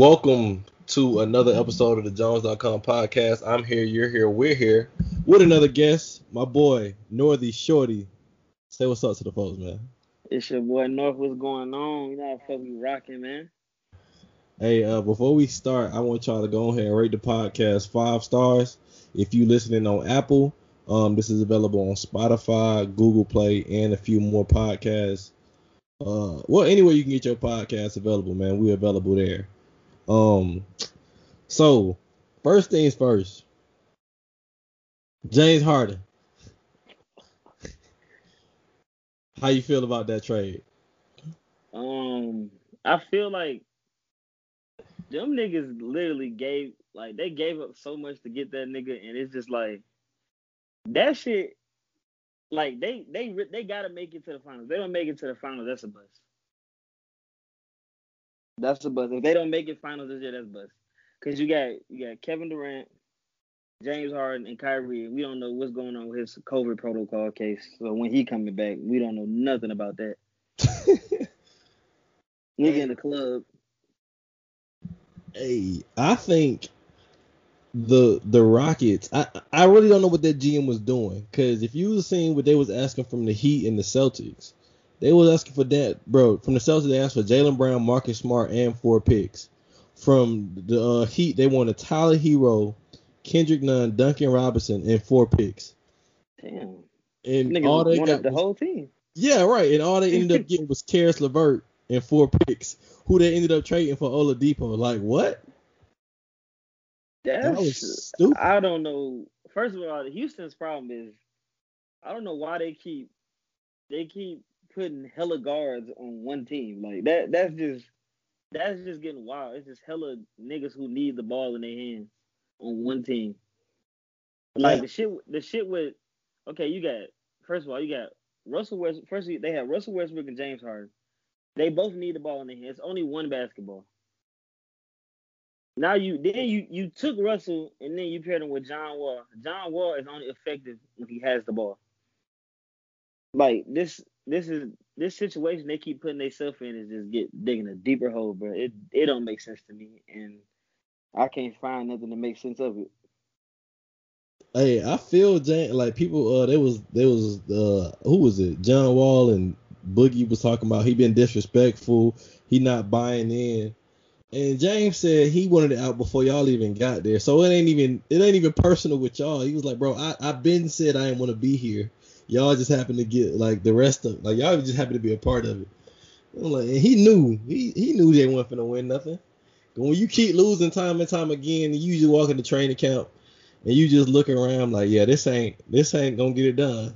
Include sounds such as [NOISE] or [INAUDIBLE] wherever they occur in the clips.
Welcome to another episode of the Jones.com podcast. I'm here, you're here, we're here with another guest, my boy, Northy Shorty. Say what's up to the folks, man. It's your boy North. What's going on? You know how fuck we rocking, man. Hey, uh, before we start, I want y'all to go ahead and rate the podcast five stars. If you're listening on Apple, um, this is available on Spotify, Google Play, and a few more podcasts. Uh, well, anywhere you can get your podcast available, man, we're available there. Um, so first things first, James Harden. How you feel about that trade? Um, I feel like them niggas literally gave like they gave up so much to get that nigga, and it's just like that shit. Like they they they gotta make it to the finals. They don't make it to the finals. That's a bust. That's a bust. If they don't make it finals this year, that's bust. Cause you got you got Kevin Durant, James Harden, and Kyrie. We don't know what's going on with his COVID protocol case. So when he coming back, we don't know nothing about that. [LAUGHS] Nigga in the club. Hey, I think the the Rockets. I I really don't know what that GM was doing. Cause if you was seeing what they was asking from the Heat and the Celtics, they was asking for that, bro. From the Celtics, they asked for Jaylen Brown, Marcus Smart, and four picks. From the uh, Heat, they wanted Tyler Herro, Kendrick Nunn, Duncan Robinson, and four picks. Damn. And Niggas all they wanted got the was- whole team. yeah, right. And all they ended up [LAUGHS] getting was Caris LeVert and four picks, who they ended up trading for Oladipo. Like what? That's That was stupid. I don't know. First of all, the Houston's problem is I don't know why they keep they keep putting hella guards on one team. Like that that's just that's just getting wild. It's just hella niggas who need the ball in their hands on one team. Like Yeah. the shit the shit with okay, you got first of all, you got Russell West first they have Russell Westbrook and James Harden. They both need the ball in their hands. It's only one basketball. Now you then you you took Russell and then you paired him with John Wall. John Wall is only effective when he has the ball. Like this this is this situation they keep putting themselves in is just get digging a deeper hole, bro. It it don't make sense to me, and I can't find nothing to make sense of it. Hey, I feel Jan- like people. Uh, there was there was uh, who was it? John Wall and Boogie was talking about he been disrespectful. He not buying in. And James said he wanted it out before y'all even got there. So it ain't even it ain't even personal with y'all. He was like, bro, I I been said I didn't want to be here. Y'all just happen to get like the rest of like y'all just happen to be a part of it. I'm like, and he knew he he knew they weren't finna win nothing. But when you keep losing time and time again, you just walk in the training camp and you just look around like, yeah, this ain't this ain't gonna get it done.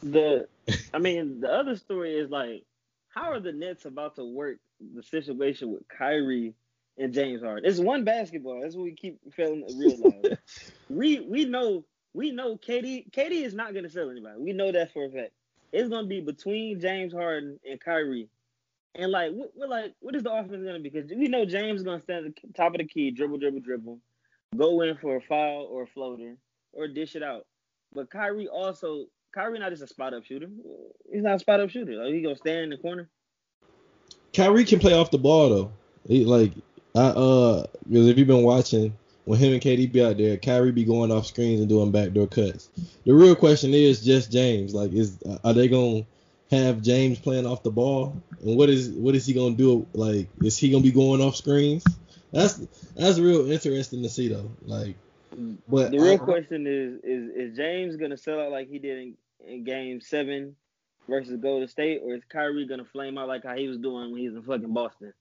The I mean the other story is like how are the Nets about to work the situation with Kyrie and James Harden? It's one basketball. That's what we keep failing to realize. [LAUGHS] we we know we know KD KD is not gonna sell anybody. We know that for a fact. It's gonna be between James Harden and Kyrie. And like we're like, what is the offense gonna be? Because we know James is gonna stand at the top of the key, dribble, dribble, dribble, go in for a foul or a floater, or dish it out. But Kyrie also Kyrie not just a spot up shooter. He's not a spot up shooter. Like he gonna stand in the corner. Kyrie can play off the ball though. He, like I uh because if you've been watching when him and KD be out there, Kyrie be going off screens and doing backdoor cuts. The real question is just James. Like is are they gonna have James playing off the ball? And what is what is he gonna do? Like is he gonna be going off screens? That's that's real interesting to see though. Like but The real I- question is is is James gonna sell out like he did in, in game seven versus Golden State, or is Kyrie gonna flame out like how he was doing when he was in fucking Boston?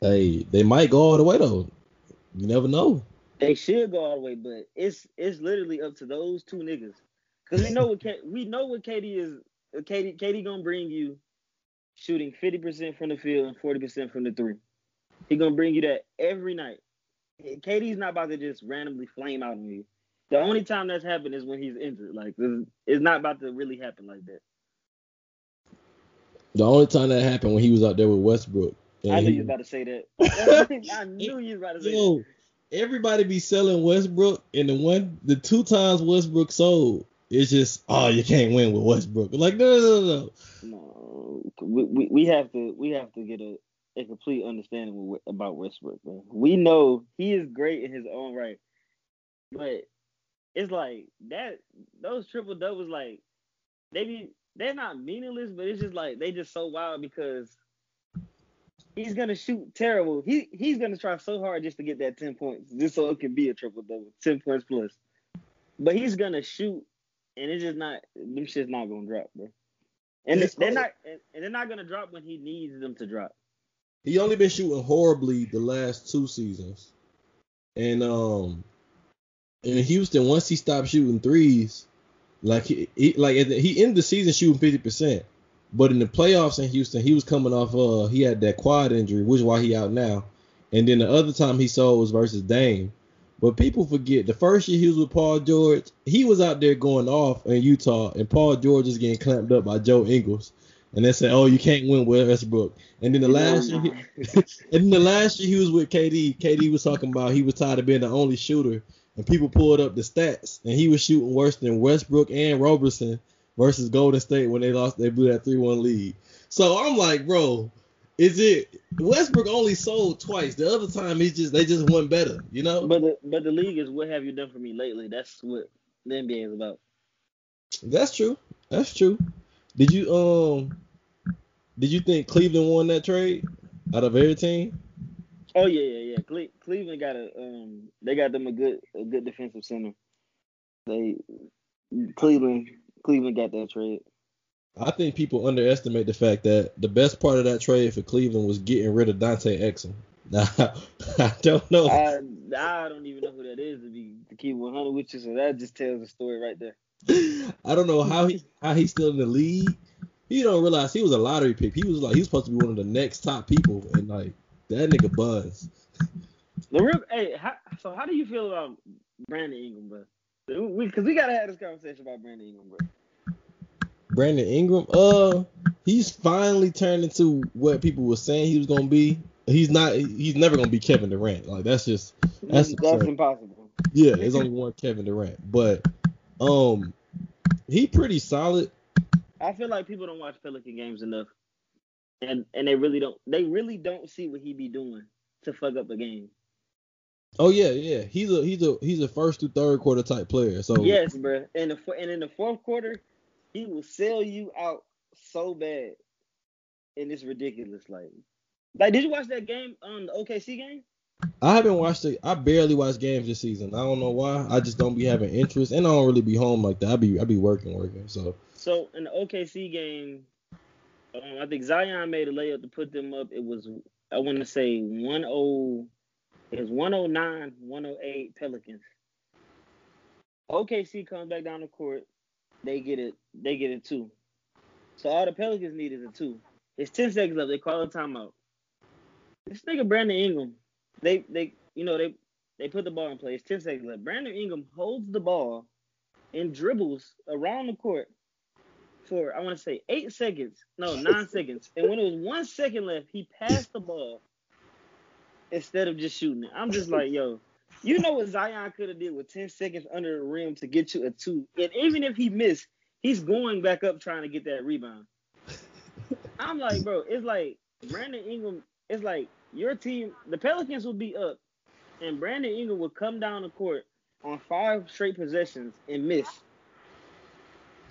Hey, they might go all the way though. You never know. They should go all the way, but it's it's literally up to those two niggas. Cause we know what K, we know what KD is. KD KD gonna bring you shooting fifty percent from the field and forty percent from the three. He gonna bring you that every night. KD's not about to just randomly flame out on you. The only time that's happened is when he's injured. Like this, it's not about to really happen like that. The only time that happened when he was out there with Westbrook. [LAUGHS] I knew you was about to say that. I knew you was about to say that. Yo, everybody be selling Westbrook, and the one, the two times Westbrook sold, it's just, oh, you can't win with Westbrook. Like, no, no, no, no. No, we, we we have to we have to get a a complete understanding about Westbrook, man. We know he is great in his own right, but it's like that. Those triple doubles, like they be, they're not meaningless, but it's just like they just so wild because he's gonna shoot terrible. He he's gonna try so hard just to get that ten points, just so it can be a triple double, ten points plus. But he's gonna shoot, and it's just not them shit's not gonna drop, bro. And they're not and they're not gonna drop when he needs them to drop. He only been shooting horribly the last two seasons, and um, in Houston once he stopped shooting threes, like he, he like he ended the season shooting fifty percent. But in the playoffs in Houston, he was coming off uh he had that quad injury, which is why he out now. And then the other time he saw was versus Dame. But people forget the first year he was with Paul George, he was out there going off in Utah, and Paul George is getting clamped up by Joe Ingles. And they said, "Oh, you can't win with Westbrook." And then the last year, he, [LAUGHS] and then the last year he was with KD. KD was talking about he was tired of being the only shooter, and people pulled up the stats, and he was shooting worse than Westbrook and Roberson versus Golden State when they lost, they blew that three one lead. So I'm like, bro, is it Westbrook only sold twice? The other time he just they just won better, you know. But the but the league is what have you done for me lately? That's what the NBA is about. That's true. That's true. Did you um did you think Cleveland won that trade out of every team? Oh yeah, yeah, yeah. Cle- Cleveland got a um they got them a good a good defensive center. They Cleveland Cleveland got that trade. I think people underestimate the fact that the best part of that trade for Cleveland was getting rid of Dante Exum. [LAUGHS] Now, I don't know. I, I don't even know who that is to be to keep 100 with you, so that just tells the story right there. [LAUGHS] I don't know how he how he's still in the league. He don't realize he was a lottery pick. He was like he was supposed to be one of the next top people, and like that nigga buzz. The real, hey, how, so how do you feel about Brandon Ingram, bro? Because we, we, gotta have this conversation about Brandon Ingram, bro. Brandon Ingram, uh, he's finally turned into what people were saying he was gonna be. He's not. He's never gonna be Kevin Durant. Like that's just that's that's impossible. Yeah, there's only one Kevin Durant, but um, he pretty solid. I feel like people don't watch Pelican games enough, and and they really don't. They really don't see what he be doing to fuck up a game. Oh yeah, yeah. He's a he's a he's a first to third quarter type player. So yes, bro. And the and in the fourth quarter, he will sell you out so bad, and it's ridiculous. Like, like did you watch that game on the OKC game? I haven't watched it. I barely watch games this season. I don't know why. I just don't be having interest, and I don't really be home like that. I be I be working, working. So. So in the OKC game, um, I think Zion made a layup to put them up. It was I want to say 1-0 it was 109, 108 Pelicans. OKC comes back down the court. They get it. They get it too. So all the Pelicans need is a two. It's 10 seconds left. They call a timeout. This nigga Brandon Ingram, they they you know they they put the ball in place. 10 seconds left. Brandon Ingram holds the ball and dribbles around the court for I want to say eight seconds. No, nine [LAUGHS] seconds. And when it was one second left, he passed the ball instead of just shooting it. I'm just like, yo, you know what Zion could have did with 10 seconds under the rim to get you a two. And even if he missed, he's going back up trying to get that rebound. I'm like, bro, it's like Brandon Ingram, it's like your team, the Pelicans will be up, and Brandon Ingram will come down the court on five straight possessions and miss.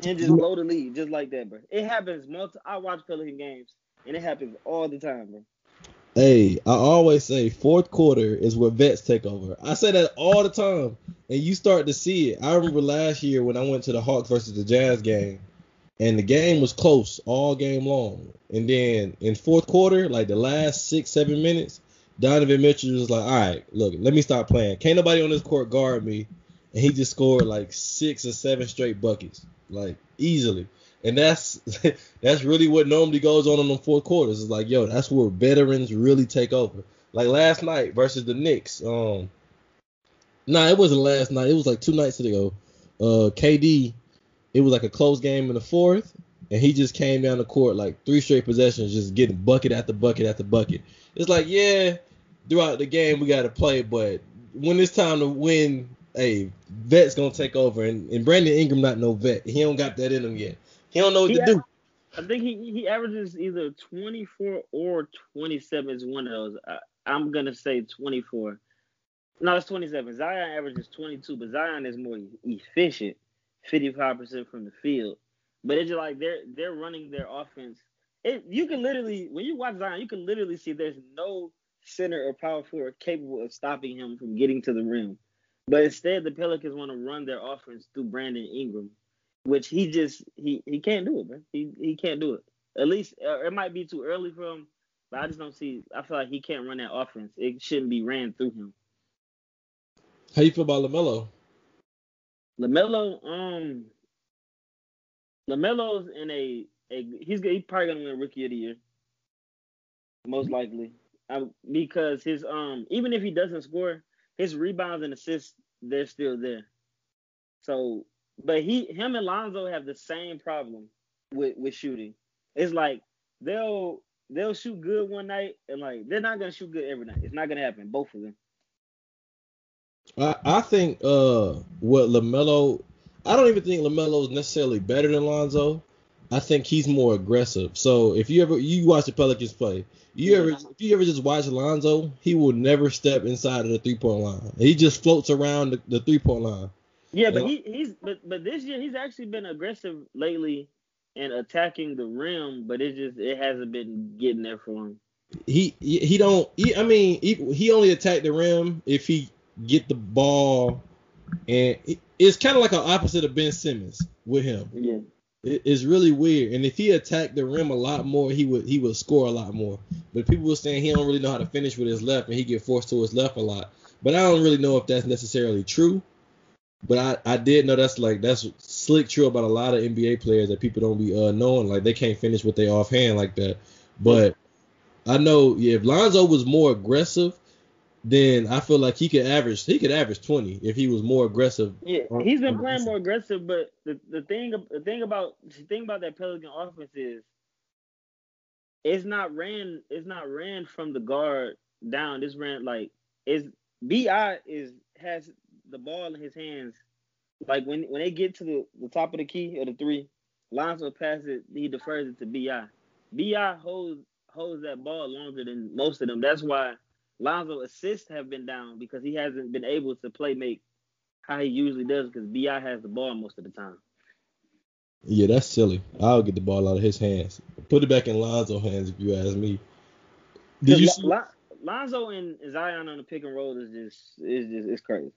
And just blow the lead just like that, bro. It happens I watch Pelican games and it happens all the time, bro. Hey, I always say fourth quarter is where vets take over. I say that all the time, and you start to see it. I remember last year when I went to the Hawks versus the Jazz game, and the game was close all game long. And then in fourth quarter, like the last six, seven minutes, Donovan Mitchell was like, "All right, look, let me stop playing. Can't nobody on this court guard me." And he just scored like six or seven straight buckets, like easily and that's [LAUGHS] that's really what normally goes on in the fourth quarters. It's like, yo, that's where veterans really take over. Like last night versus the Knicks. Um, nah, it wasn't last night. It was like two nights ago. Uh, KD, it was like a close game in the fourth, and he just came down the court like three straight possessions, just getting bucket after bucket after bucket. It's like, yeah, throughout the game we got to play, but when it's time to win, hey, vet's gonna take over, and, and Brandon Ingram not no vet. He don't got that in him yet. He don't know what he to do. I think he he averages either 24 or 27 is one of those. I, I'm gonna say 24. No, it's 27. Zion averages 22, but Zion is more efficient, 55% from the field. But it's just like they're they're running their offense. It you can literally when you watch Zion, you can literally see there's no center or power forward capable of stopping him from getting to the rim. But instead, the Pelicans want to run their offense through Brandon Ingram, which he just he he can't do it, man. He he can't do it. At least uh, it might be too early for him, but I just don't see. I feel like he can't run that offense. It shouldn't be ran through him. How you feel about Lamelo? Lamelo, um, Lamelo's in a a he's he's probably gonna win Rookie of the Year, most likely, I, because his um even if he doesn't score, his rebounds and assists they're still there. So, but he him and Lonzo have the same problem with with shooting. It's like they'll they'll shoot good one night and like they're not gonna shoot good every night. It's not gonna happen. Both of them. I, I think uh what Lamelo I don't even think Lamelo is necessarily better than Lonzo. I think he's more aggressive. So if you ever you watch the Pelicans play, you ever if you ever just watch Lonzo, he will never step inside of the three point line. He just floats around the, the three point line. Yeah, but he, he's but but this year he's actually been aggressive lately and attacking the rim, but it just it hasn't been getting there for him. He he don't. He, I mean, he, he only attacked the rim if he get the ball, and it, it's kind of like an opposite of Ben Simmons with him. Yeah. It, it's really weird. And if he attacked the rim a lot more, he would he would score a lot more. But people were saying he don't really know how to finish with his left, and he get forced to his left a lot. But I don't really know if that's necessarily true. But I, I did know that's like that's slick true about a lot of NBA players that people don't be uh, knowing like they can't finish with their offhand like that. But I know yeah, if Lonzo was more aggressive, then I feel like he could average he could average 20 if he was more aggressive. Yeah, he's been playing more aggressive, but the, the thing the thing about the thing about that Pelican offense is it's not ran it's not ran from the guard down. It's ran like is Bi is has the ball in his hands. Like when when they get to the, the top of the key or the three, Lonzo passes it, he defers it to Bi. Bi holds holds that ball longer than most of them. That's why Lonzo assists have been down because he hasn't been able to play make how he usually does because Bi has the ball most of the time. Yeah, that's silly. I'll get the ball out of his hands. Put it back in Lonzo's hands if you ask me. Did you see? Lonzo and Zion on the pick and roll is just is just it's crazy.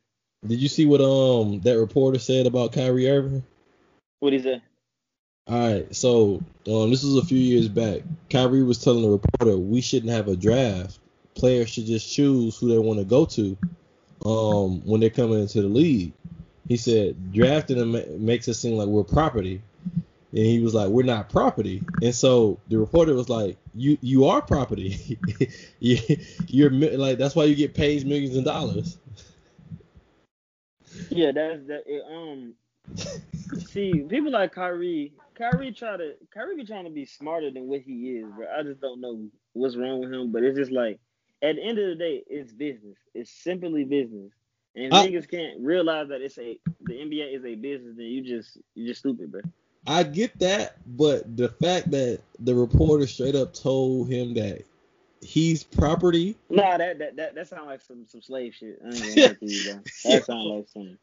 Did you see what um that reporter said about Kyrie Irving? What he say? All right, so um this was a few years back. Kyrie was telling the reporter we shouldn't have a draft. Players should just choose who they want to go to um when they're coming into the league. He said drafting them makes it seem like we're property. And he was like, "We're not property." And so the reporter was like, "You you are property. [LAUGHS] you, you're like that's why you get paid millions of dollars." Yeah, that's that. It, um, see, people like Kyrie, Kyrie try to Kyrie be trying to be smarter than what he is, bro. I just don't know what's wrong with him, but it's just like at the end of the day, it's business. It's simply business. And I, niggas can't realize that it's a the NBA is a business, then you just you just stupid, bro. I get that, but the fact that the reporter straight up told him that he's property. Nah, that that that, that sounds like some some slave shit. I ain't gonna you, bro. [LAUGHS] That sounds like some.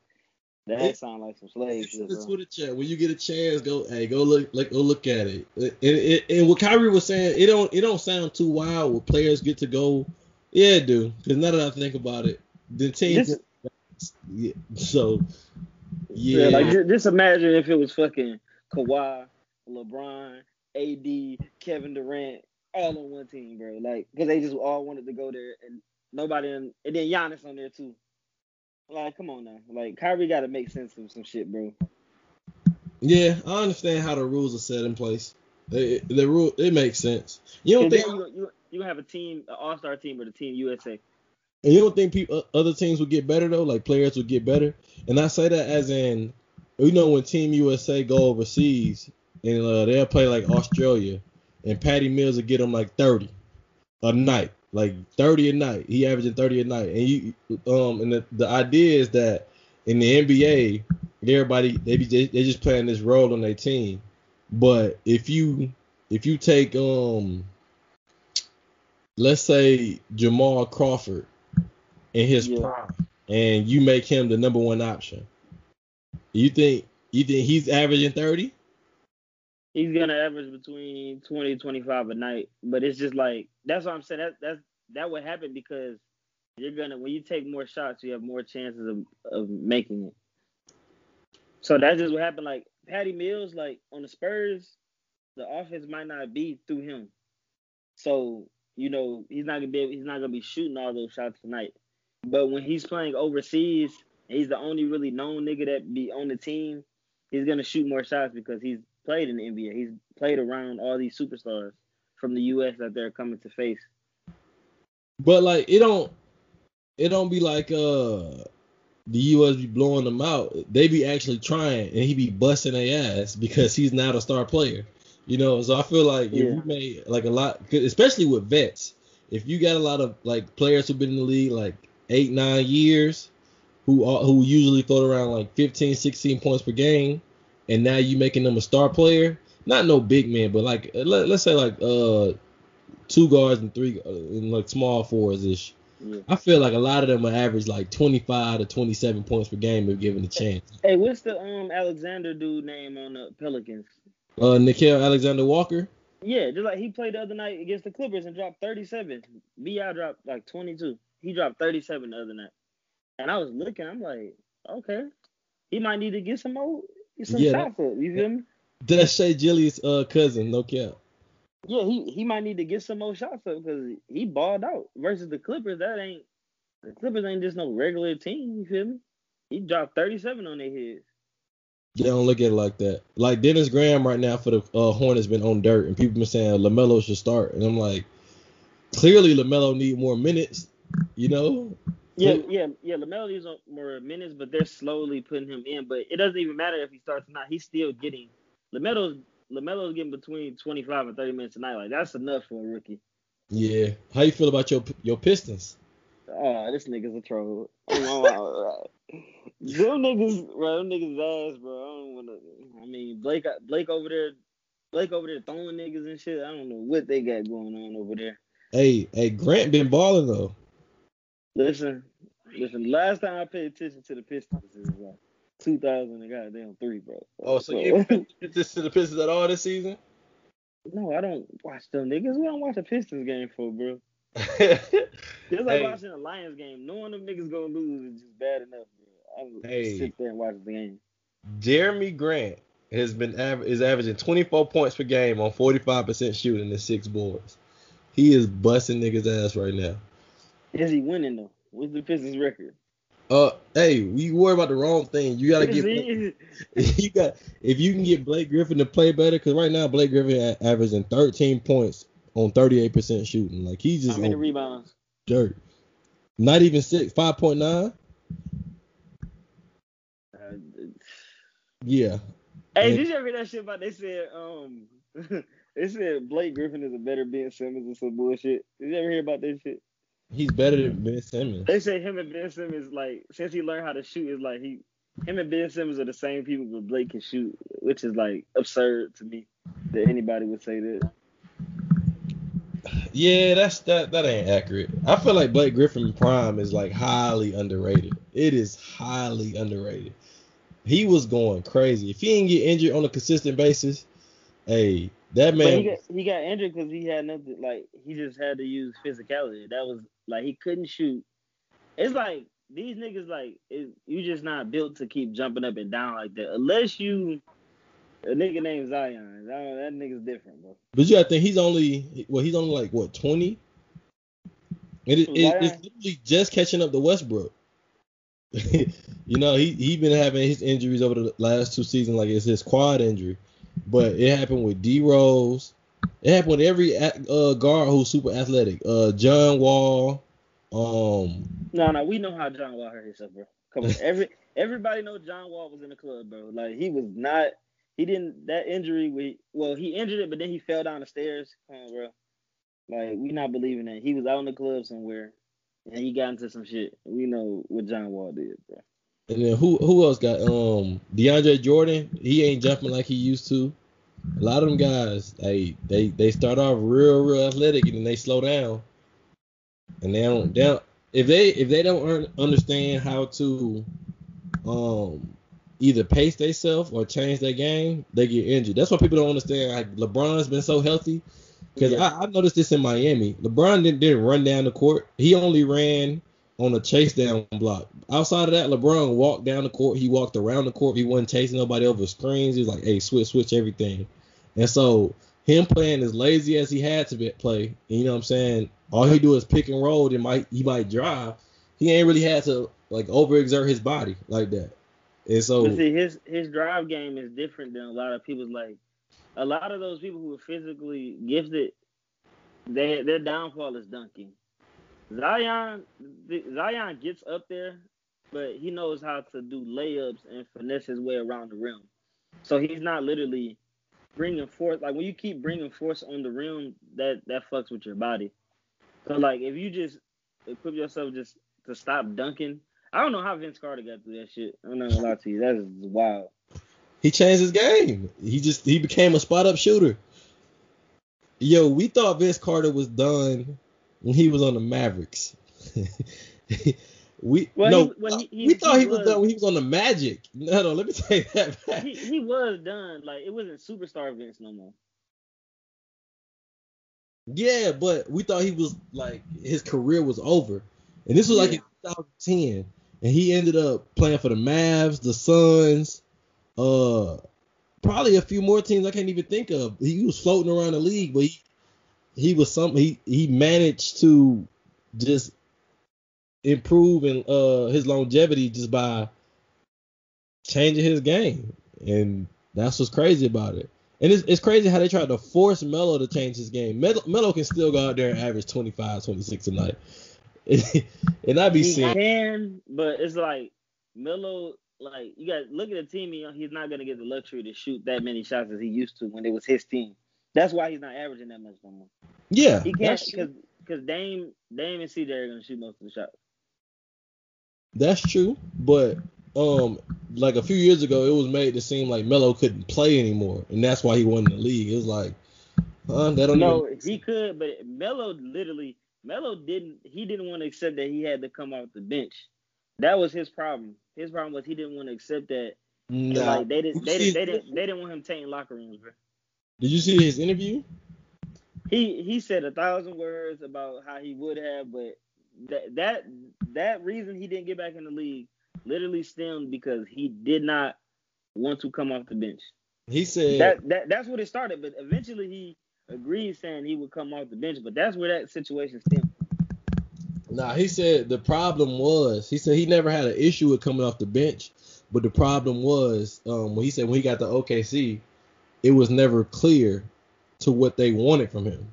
That sound like some slave shit, bro. Twitter chat. When you get a chance, go hey, go look like go look at it. And, and, and what Kyrie was saying, it don't it don't sound too wild. Where players get to go, yeah, it do. Because now that I think about it, the team. This, yeah, so yeah, yeah, like just imagine if it was fucking Kawhi, LeBron, AD, Kevin Durant, all on one team, bro. Like, because they just all wanted to go there, and nobody, in, and then Giannis on there too. Like, come on now. Like, Kyrie got to make sense of some shit, bro. Yeah, I understand how the rules are set in place. The, the rule it makes sense. You don't think you, you you have a team, an All Star team, or the Team USA. And you don't think people, other teams would get better though? Like players would get better. And I say that as in, you know, when Team USA go overseas and uh, they'll play like Australia, and Patty Mills will get them like 30 a night, like 30 a night. He averaging 30 a night. And you, um, and the, the idea is that in the NBA, everybody they be they just playing this role on their team. But if you if you take um, let's say Jamal Crawford in his Yeah. prime, and you make him the number one option, you think you think he's averaging thirty? He's gonna average between 20 25 a night, but it's just like that's what I'm saying. That that's that would happen because you're gonna when you take more shots, you have more chances of of making it. So that's just what happened. Like Patty Mills, like on the Spurs, the offense might not be through him. So you know he's not gonna be he's not gonna be shooting all those shots tonight. But when he's playing overseas, he's the only really known nigga that be on the team. He's gonna shoot more shots because he's played in the NBA. He's played around all these superstars from the U.S. that they're coming to face. But like it don't it don't be like uh the US be blowing them out. They be actually trying and he be busting their ass because he's not a star player. You know, so I feel like Yeah. if you made like a lot especially with vets, if you got a lot of like players who've been in the league like eight, nine years, who are, who usually throw around like 15, 16 points per game, and now you making them a star player, not no big man, but like let, let's say like uh two guards and three uh, and like small fours ish. Yeah. I feel like a lot of them will average like 25 to 27 points per game if given a chance. Hey, what's the um Alexander dude name on the Pelicans? Uh, Nickeil Alexander Walker. Yeah, just like he played the other night against the Clippers and dropped 37. Bi dropped like 22. He dropped 37 the other night. And I was looking, I'm like, okay, he might need to get some more, get some Yeah, shots up. You feel me? That's Gilgeous' uh cousin, no cap. Yeah, he he might need to get some more shots up because he balled out versus the Clippers. That ain't the Clippers ain't just no regular team. You feel me? He dropped 37 on their heads. They don't look at it like that. Like Dennis Graham right now for the uh, Hornets been on dirt, and people been saying Lamelo should start, and I'm like, clearly Lamelo need more minutes. You know? Yeah, yeah, yeah. Lamelo needs more minutes, but they're slowly putting him in. But it doesn't even matter if he starts or not. He's still getting Lamelo's Lamelo's getting between 25 and 30 minutes a night. Like that's enough for a rookie. Yeah. How you feel about your your Pistons? Oh, this nigga's a troll. [LAUGHS] Them niggas, bro, them niggas ass, bro. I don't wanna. I mean, Blake, Blake over there, Blake over there throwing niggas and shit. I don't know what they got going on over there. Hey, hey, Grant been balling though. Listen, listen. Last time I paid attention to the Pistons is like 2000 and goddamn three, bro. Oh, so you ain't been this to the Pistons at all this season? no, I don't watch them niggas. We don't watch a Pistons game for, bro. [LAUGHS] It's like Hey. watching a Lions game. Knowing them niggas gonna lose is just bad enough, bro. I Hey. sit there and watch the game. Jerami Grant has been aver- is averaging 24 points per game on 45% shooting and six boards. He is busting niggas ass right now. Is he winning though? What's the Pistons record? Uh, hey, we worry about the wrong thing. You gotta [LAUGHS] get Is Blake, he- [LAUGHS] you got if you can get Blake Griffin to play better, because right now Blake Griffin averaging 13 points on 38% shooting. Like he's How just many on rebounds? dirt. Not even six, 5.9. Uh, Yeah. hey, Yeah. did you ever hear that shit about they said um [LAUGHS] they said Blake Griffin is a better Ben Simmons or some bullshit? Did you ever hear about that shit? He's better than Ben Simmons. They say him and Ben Simmons like since he learned how to shoot is like he him and Ben Simmons are the same people but Blake can shoot, which is like absurd to me that anybody would say that. Yeah, that's that that ain't accurate. I feel like Blake Griffin prime is like highly underrated. It is highly underrated. He was going crazy. If he didn't get injured on a consistent basis, hey, that But he man got he got injured because he had nothing like he just had to use physicality. That was like he couldn't shoot. It's like these niggas like it, you just not built to keep jumping up and down like that unless you a nigga named Zion. Zion that nigga's different, bro. But you gotta think he's only well, he's only like what twenty. It, it, it's literally just catching up to Westbrook. [LAUGHS] you know, he he been having his injuries over the last two seasons, like it's his quad injury, but it happened with D Rose. It happened with every uh, guard who's super athletic. Uh, John Wall. Um, No, no, we know how John Wall hurt himself, bro. Come on, every [LAUGHS] everybody know John Wall was in the club, bro. Like he was not. He didn't that injury. We well, he injured it, but then he fell down the stairs. Come on, bro. Like we not believing that he was out in the club somewhere, and he got into some shit. We know what John Wall did, bro. And then who who else got um DeAndre Jordan? He ain't jumping like he used to. A lot of them guys, they they they start off real real athletic and then they slow down, and they don't, they don't if they if they don't understand how to um either pace themselves or change their game, they get injured. That's why people don't understand. Like LeBron's been so healthy because yeah. I, I, noticed this in Miami. LeBron didn't, didn't run down the court. He only ran on a chase down block. Outside of that, LeBron walked down the court. He walked around the court. He wasn't chasing nobody over screens. He was like, "Hey, switch, switch everything." And so him playing as lazy as he had to be, play, you know what I'm saying? All he do is pick and roll. He might he might drive. He ain't really had to like overexert his body like that. And so see, his his drive game is different than a lot of people's. Like a lot of those people who are physically gifted, they, their downfall is dunking. Zion, Zion gets up there, but he knows how to do layups and finesse his way around the rim. So he's not literally bringing force. Like when you keep bringing force on the rim, that that fucks with your body. So like if you just equip yourself just to stop dunking, I don't know how Vince Carter got through that shit. I'm not gonna lie to you, that's wild. He changed his game. He just he became a spot up shooter. Yo, we thought Vince Carter was done when he was on the Mavericks. [LAUGHS] we well, no, he, he, he, we thought he was, was, done when he was on the Magic. No, no, let me take that back. He, he was done. Like it wasn't superstar Vince no more. Yeah, but we thought he was like his career was over, and this was yeah. like in 2010, and he ended up playing for the Mavs, the Suns, uh, probably a few more teams I can't even think of. He was floating around the league, but he he was some he he managed to just improve and uh his longevity just by changing his game, and that's what's crazy about it. And it's, it's crazy how they tried to force Melo to change his game. Melo, Melo can still go out there and average 25, 26 a night. [LAUGHS] and I'd be he seeing. can, but it's like Melo. Like you got look at the team. He's not gonna get the luxury to shoot that many shots as he used to when it was his team. That's why he's not averaging that much no more. Yeah, he can't because because Dame Dame and CJ are gonna shoot most of the shots. That's true, but um, like a few years ago, it was made to seem like Melo couldn't play anymore, and that's why he won the league. It was like, huh? That don't know. no, even... he could, but Melo literally, Melo didn't. He didn't want to accept that he had to come off the bench. That was his problem. His problem was he didn't want to accept that. Nah. Like they didn't, they, didn't, they didn't, they didn't want him taking locker rooms, bro. Did you see his interview? He he said a thousand words about how he would have, but that that that reason he didn't get back in the league literally stemmed because he did not want to come off the bench. He said that, that that's what it started, but eventually he agreed saying he would come off the bench, but that's where that situation stemmed. Nah, he said the problem was he said he never had an issue with coming off the bench, but the problem was um, when he said when he got to OKC, it was never clear to what they wanted from him.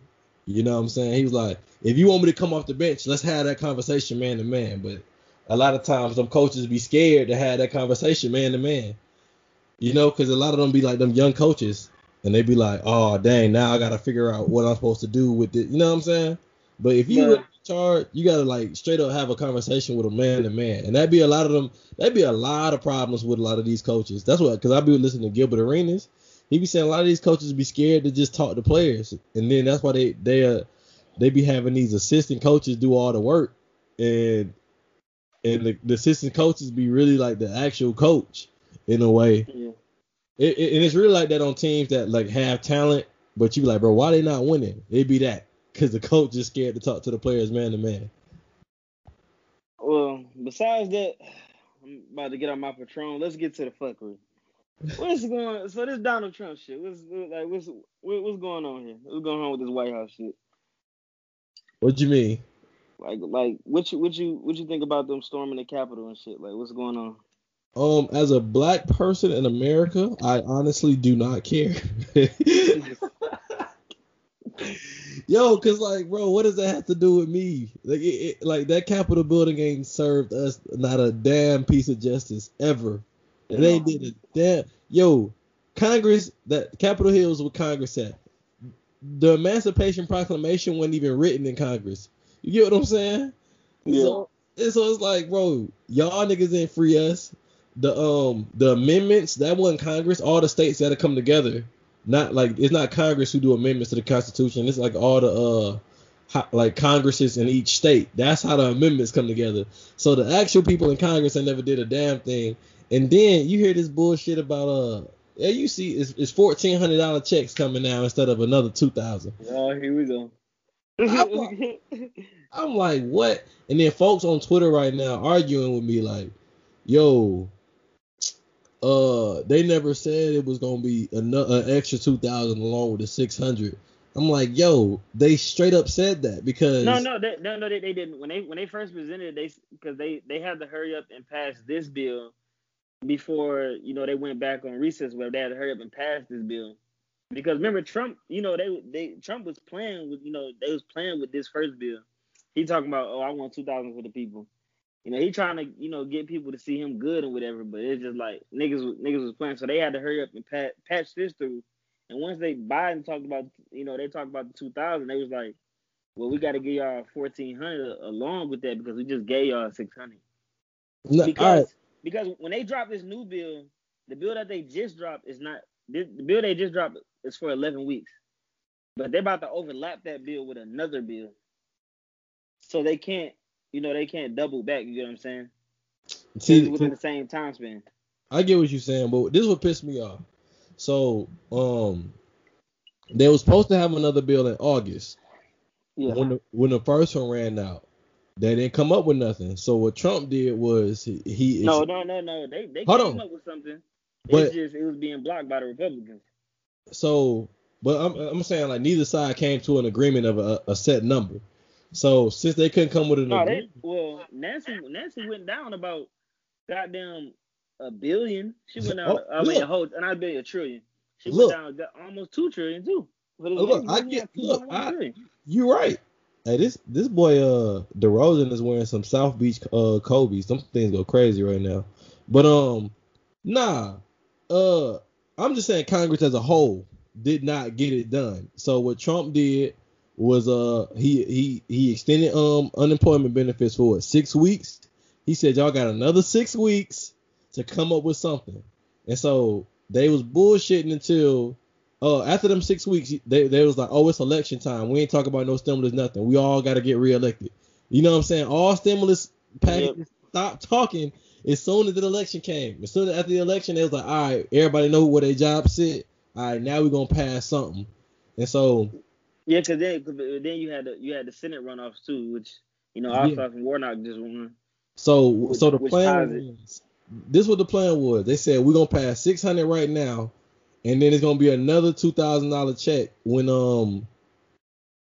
You know what I'm saying? He was like, if you want me to come off the bench, let's have that conversation man to man. But a lot of times some coaches be scared to have that conversation man to man. You know, because a lot of them be like them young coaches, and they be like, oh dang, now I gotta figure out what I'm supposed to do with it. You know what I'm saying? But if you yeah. in charge, you gotta like straight up have a conversation with a man to man, and that'd be a lot of them. That'd be a lot of problems with a lot of these coaches. That's what, because I be listening to Gilbert Arenas. He be saying a lot of these coaches be scared to just talk to players, and then that's why they they uh they be having these assistant coaches do all the work, and and the, the assistant coaches be really like the actual coach in a way. Yeah. It, it, and it's really like that on teams that like have talent, but you be like, bro, why they not winning? It be that because the coach is scared to talk to the players man to man. Well, besides that, I'm about to get on my patron. Let's get to the fuckery. What's going on? So this Donald Trump shit. What's like what's what's going on here? What's going on with this White House shit? What do you mean? Like, like what you what you what you think about them storming the Capitol and shit? Like, what's going on? Um, as a black person in America, I honestly do not care. [LAUGHS] Yo, cause like, bro, what does that have to do with me? Like, it, it, like that Capitol building ain't served us not a damn piece of justice ever. They did a damn. Yo, Congress, that Capitol Hill is what Congress at. The Emancipation Proclamation wasn't even written in Congress. You get what I'm saying? Yeah. So, so it's like, bro, y'all niggas didn't free us. The um the amendments that wasn't Congress. All the states had to come together not like it's not Congress who do amendments to the Constitution. It's like all the uh like Congresses in each state. That's how the amendments come together. So the actual people in Congress they never did a damn thing. And then you hear this bullshit about uh yeah you see it's, it's fourteen hundred dollar checks coming now instead of another two thousand. Oh, here we go. I'm, [LAUGHS] I'm like what? And then folks on Twitter right now arguing with me like, yo, uh, they never said it was gonna be another an extra two thousand along with the six hundred. I'm like, yo, they straight up said that because no, no, they, no, no, they, they didn't. When they when they first presented, it, they because they they had to hurry up and pass this bill before you know they went back on recess where they had to hurry up and pass this bill because remember Trump, you know they they Trump was playing with you know they was playing with this first bill. He talking about oh I want two thousand for the people. You know he trying to you know get people to see him good and whatever, but it's just like niggas niggas was playing, so they had to hurry up and pat, patch this through and once they Biden talked about, you know, they talked about the 2000, they was like, well, we got to give y'all 1400 along with that because we just gave y'all 600. No, because because when they drop this new bill, the bill that they just dropped is not the bill they just dropped is for 11 weeks, but they're about to overlap that bill with another bill, so they can't, you know, they can't double back. You get what I'm saying? See, within the same time span. I get what you're saying, but this is what pissed me off. So um, they were supposed to have another bill in August. Yeah. When the when the first one ran out, they didn't come up with nothing. So what Trump did was he, he no no no no they they came on. up with something. But, it's just it was being blocked by the Republicans. So, but I'm I'm saying like neither side came to an agreement of a, a set number. So since they couldn't come with an no, agreement, they, well Nancy Nancy went down about goddamn a billion. She went down. Oh, I mean, a whole, and I bet a trillion. She look, went down almost two trillion too. Look, I get look. I, you're right. Hey, this this boy uh DeRozan is wearing some South Beach uh Kobe. Some things go crazy right now. But um, nah. Uh, I'm just saying Congress as a whole did not get it done. So what Trump did was uh he he he extended um unemployment benefits for what, six weeks. He said y'all got another six weeks to come up with something. And so they was bullshitting until uh after them six weeks, they they was like, oh, it's election time. We ain't talking about no stimulus, nothing. We all got to get reelected. You know what I'm saying? All stimulus packages yep. stopped talking as soon as the election came. As soon as after the election, they was like, all right, everybody know where their job sit. All right, now we're gonna pass something. And so yeah, cause then cause then you had the you had the Senate runoffs too, which you know Ossoff yeah. and Warnock just won. So which, so the plan was this what the plan was. They said we're gonna pass six hundred right now, and then it's gonna be another two thousand dollar check when um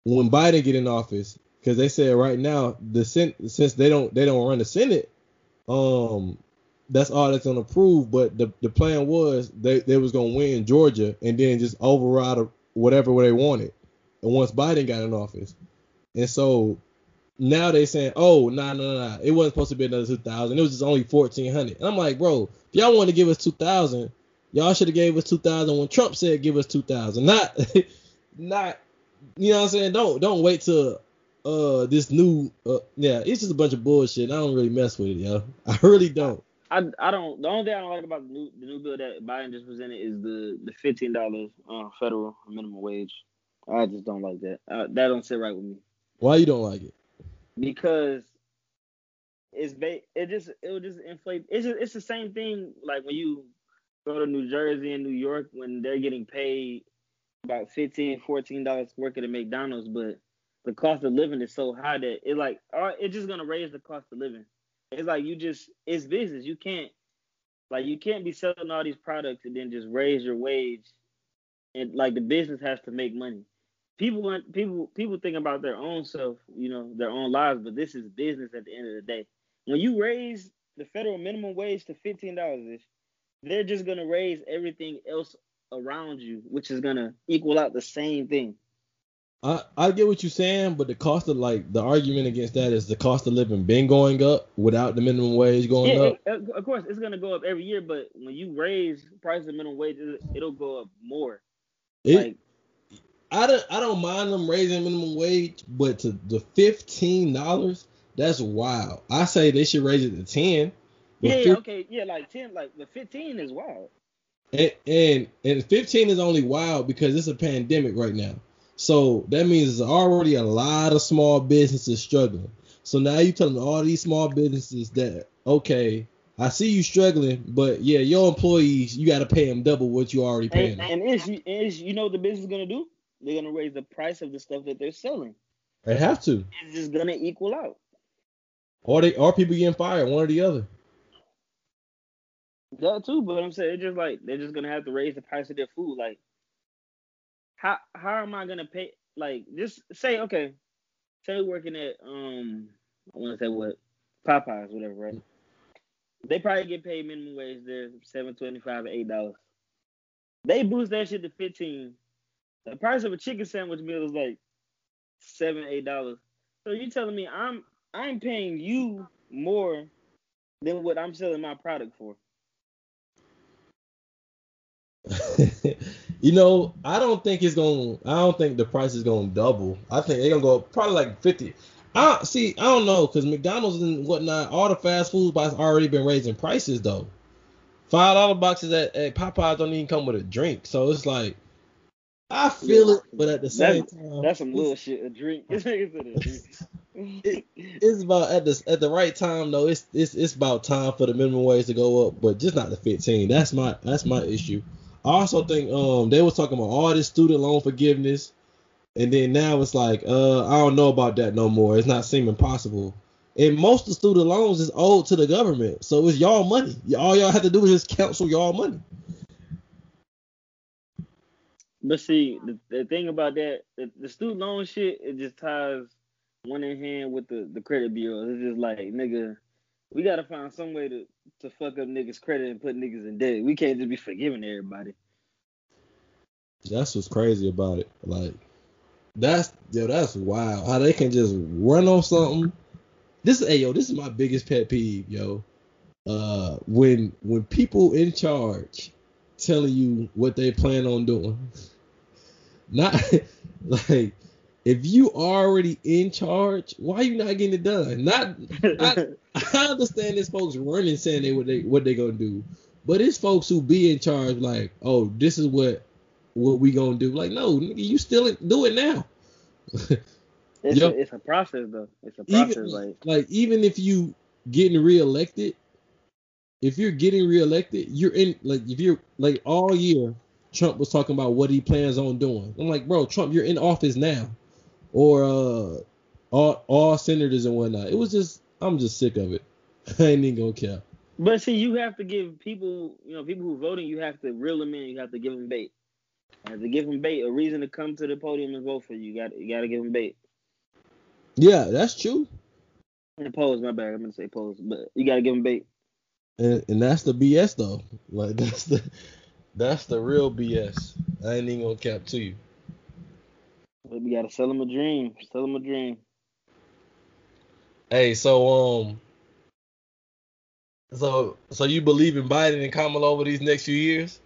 when Biden get in office. Because they said right now the Senate since they don't they don't run the Senate, um that's all that's gonna prove. But the the plan was they they was gonna win Georgia and then just override whatever they wanted. And once Biden got in office, and so now they saying, oh, no no no, it wasn't supposed to be another 2,000. It was just only 1,400. And I'm like, bro, if y'all want to give us 2,000, y'all should have gave us 2,000 when Trump said give us 2,000. Not, [LAUGHS] not, you know what I'm saying? Don't, don't wait till uh this new, uh, yeah, it's just a bunch of bullshit. I don't really mess with it, yo. I really don't. I, I don't. The only thing I don't like about the new the new bill that Biden just presented is the the fifteen dollars uh, federal minimum wage. I just don't like that. Uh, that don't sit right with me. Why you don't like it? because it's ba- it just it will just inflate. It's just, it's the same thing like when you go to New Jersey and New York when they're getting paid about 15 14 dollars working at McDonald's, but the cost of living is so high that it like it's just gonna raise the cost of living. It's like you just it's business. You can't like you can't be selling all these products and then just raise your wage and like the business has to make money people want people people think about their own self, you know, their own lives, but this is business at the end of the day. When you raise the federal minimum wage to fifteen dollars, they're just gonna raise everything else around you, which is gonna equal out the same thing. I, I get what you're saying, but the cost of like the argument against that is the cost of living been going up without the minimum wage going yeah, up. It, of course, it's gonna go up every year, but when you raise price of minimum wage, it'll go up more. It, like I don't I don't mind them raising minimum wage, but to the fifteen dollars, that's wild. I say they should raise it to ten. Yeah, 15, okay, yeah, like ten, like the fifteen is wild. And, and and 15 is only wild because it's a pandemic right now. So that means there's already a lot of small businesses struggling. So now you're telling all these small businesses that okay, I see you struggling, but yeah, your employees you got to pay them double what you already paying. And, and is, is you know what the business is gonna do? They're gonna raise the price of the stuff that they're selling. They have to. It's just gonna equal out. Or they or people getting fired, one or the other. That too, but I'm saying it's just like they're just gonna have to raise the price of their food. Like, how how am I gonna pay? Like, just say okay, say working at um, I want to say what Popeyes, whatever, right? They probably get paid minimum wage there, seven twenty five or eight dollars. They boost that shit to fifteen. The price of a chicken sandwich meal is like seven eight dollars. So you telling me I'm I'm paying you more than what I'm selling my product for? [LAUGHS] you know, I don't think it's gonna. I don't think the price is gonna double. I think they're gonna go probably like fifty. I see. I don't know because McDonald's and whatnot, all the fast food spots already been raising prices though. Five dollar boxes at, at Popeyes don't even come with a drink, so it's like I feel yeah. it, but at the same that's, time, that's some little shit. [LAUGHS] A drink. it, it's about at the at the right time though. It's it's it's about time for the minimum wage to go up, but just not the 15. That's my that's my issue. I also think um they was talking about all this student loan forgiveness, and then now it's like uh I don't know about that no more. It's not seeming possible. And most of the student loans is owed to the government, so it's y'all money. All y'all have to do is just cancel y'all money. But see, the, the thing about that, the, the student loan shit, it just ties one in hand with the, the credit bureau. It's just like, nigga, we gotta find some way to, to fuck up niggas' credit and put niggas in debt. We can't just be forgiving everybody. That's what's crazy about it. Like, that's yo, that's wild. How they can just run on something. This, is hey yo, this is my biggest pet peeve, yo. Uh, when when people in charge telling you what they plan on doing, [LAUGHS] not [LAUGHS] like if you already in charge, why are you not getting it done? Not, I, [LAUGHS] I understand this folks running saying they what they what they gonna do, but it's folks who be in charge like, oh, this is what what we gonna do. Like, no, nigga, you still do it now. [LAUGHS] it's, a, it's a process though. It's a process. Even, like, like even if you getting reelected, if you're getting reelected, you're in like if you're like all year. Trump was talking about what he plans on doing. I'm like, bro, Trump, you're in office now or uh, all all senators and whatnot. It was just I'm just sick of it. [LAUGHS] I ain't even gonna care. But see, you have to give people, you know, people who voting, you have to reel them in. You have to give them bait. You have to give them bait, a reason to come to the podium and vote for you. You got you got to give them bait. Yeah, that's true. And pose, my bad. I'm gonna say pose, but you got to give them bait. And, and that's the BS though. Like [LAUGHS] that's the that's the real BS. I ain't even gonna cap to you. We gotta sell him a dream. Sell him a dream. Hey, so um, so so you believe in Biden and Kamala over these next few years?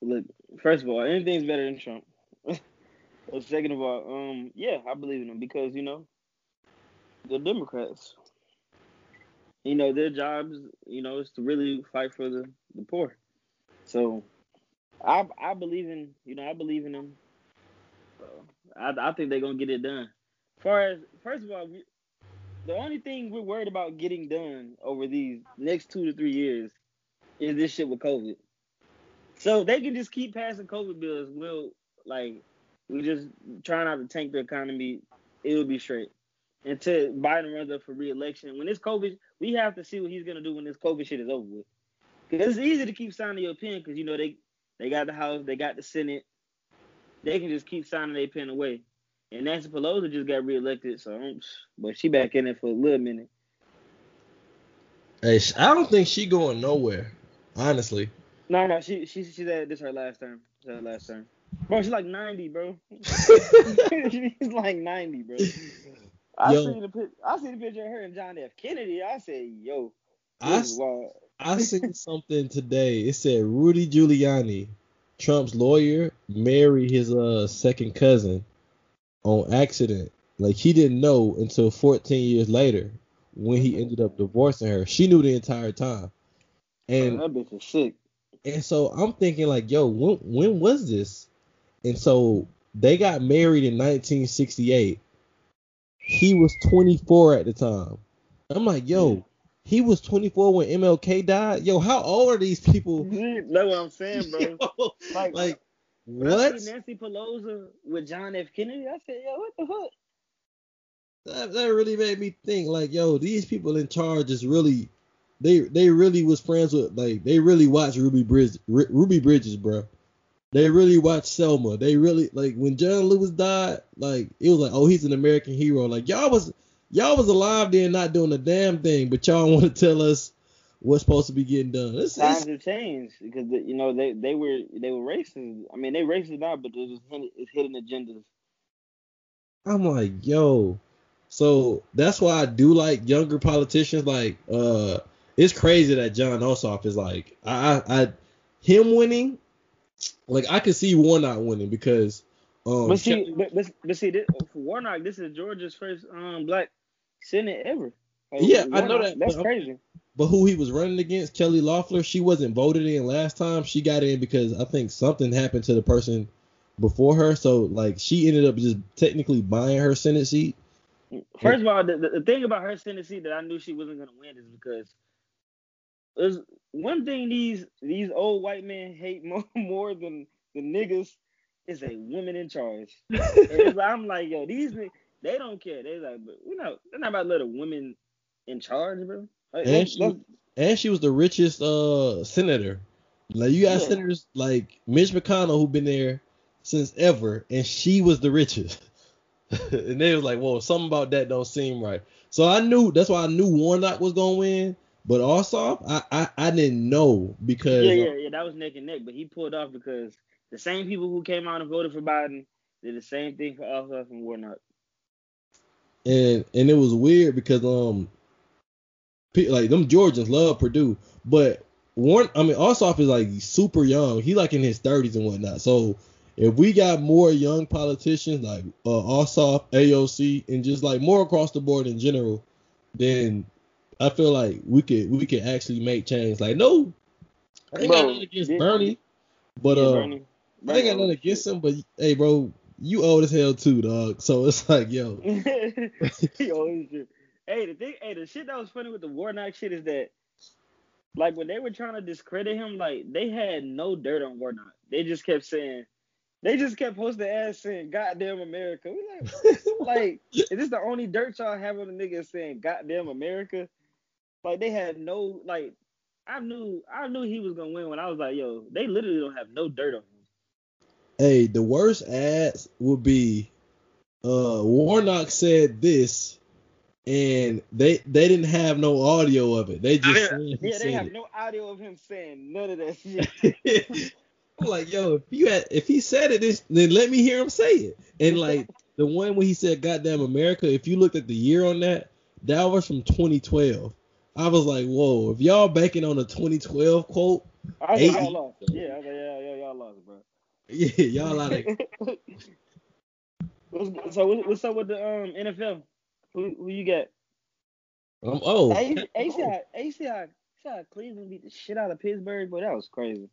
Look, first of all, anything's better than Trump. [LAUGHS] second of all, um, yeah, I believe in them because you know the Democrats. You know their jobs, you know, is to really fight for the the poor. So I I believe in you know I believe in them. So I I think they're gonna get it done. Far as first of all, we, the only thing we're worried about getting done over these next two to three years is this shit with COVID. So they can just keep passing COVID bills. We'll like we just try not to tank the economy. It'll be straight until Biden runs up for re-election. When this COVID, we have to see what he's gonna do when this COVID shit is over with. Because it's easy to keep signing your pen because you know they they got the House, they got the Senate. They can just keep signing their pen away. And Nancy Pelosi just got reelected, so um, but she back in it for a little minute. Hey, I don't think she going nowhere, honestly. No, no, she she she's at this her last term. This her last term. Bro, [LAUGHS] [LAUGHS] she's like 90, bro. she's like 90, bro. I yo, seen the I seen the picture of her and John F. Kennedy. I said, yo, I, I seen something today. It said Rudy Giuliani, Trump's lawyer, married his uh second cousin on accident. Like he didn't know until 14 years later when he ended up divorcing her. She knew the entire time. And that bitch is sick. And so I'm thinking like, yo, when when was this? And so they got married in 1968. He was 24 at the time. I'm like, yo, he was 24 when MLK died. Yo, how old are these people? That's what I'm saying, bro. [LAUGHS] Yo, Like, like what? Nancy Pelosi with John F. Kennedy, I said, yo, what the fuck? That, that really made me think like, yo, these people in charge is really, they they really was friends with like they really watched Ruby Bridges, Ruby Bridges, bro. They really watched Selma. They really like when John Lewis died, like it was like, oh, he's an American hero. Like y'all was y'all was alive then, not doing a damn thing, but y'all [LAUGHS] want to tell us what's supposed to be getting done. It's, Times have changed because you know they, they were they were racist. I mean they racist now, but there's hidden, it's hidden agendas. I'm like, yo. So that's why I do like younger politicians. Like, uh, it's crazy that Jon Ossoff is like, I, I, I him winning. Like, I could see Warnock winning because, um, But see, but, but, but see, this, for Warnock, this is Georgia's first um black senate ever. Like, Yeah, I know that, That's but crazy. but who he was running against, Kelly Loeffler, she wasn't voted in last time. She got in because I think something happened to the person before her. So like, she ended up just technically buying her Senate seat. First of all, the, the, the thing about her senate seat that I knew she wasn't gonna win is because there's one thing these these old white men hate [LAUGHS] more, more than the niggas is a woman in charge. [LAUGHS] And like- I'm like, yo, these niggas, they don't care. They like, but we know they're not about to let a woman in charge, bro. Like, And she- that's- and she was the richest uh senator. Like you got Yeah. senators like Mitch McConnell who been there since ever, and she was the richest. [LAUGHS] and they was like, "Whoa, something about that don't seem right." So I knew that's why I knew Warnock was gonna win, but Ossoff, I I, I didn't know because yeah, yeah, yeah, that was neck and neck, but he pulled off because the same people who came out and voted for Biden did the same thing for Ossoff and Warnock. and and it was weird because um, like them Georgians love Perdue, but Warren, I mean Ossoff is like super young. He like in his thirties and whatnot. So if we got more young politicians like uh, Ossoff, AOC, and just like more across the board in general, then I feel like we could we could actually make change. Like no, I ain't got Bro, nothing against Bernie, but Yeah, uh, Bernie- I ain't got nothing against him. But hey, bro, you old as hell too, dog. So it's like yo. [LAUGHS] Hey, the thing, hey, the shit that was funny with the Warnock shit is that, like, when they were trying to discredit him, like, they had no dirt on Warnock. They just kept saying, they just kept posting ass saying, "Goddamn America." We like, [LAUGHS] like, is this the only dirt y'all have on the nigga saying "Goddamn America"? Like, they had no, like, I knew, I knew he was gonna win when I was like, yo, they literally don't have no dirt on him. Hey, the worst ads would be uh Warnock said this and they they didn't have no audio of it. They just Yeah, yeah, they have it. no audio of him saying none of that shit. [LAUGHS] I'm like, yo, if you had if he said it, this, then let me hear him say it. And like [LAUGHS] the one when he said "Goddamn America," if you looked at the year on that, that was from 2012. I was like, whoa, if y'all banking on a 2012 quote, I was like, Eighty. y'all lost. Yeah, I was like, yeah, yeah, y'all lost, bro. Yeah, y'all out of What's- so what's up with the um NFL? Who who you got? I'm oh, A- ACI ACI ACI Cleveland beat the shit out of Pittsburgh, but that was crazy.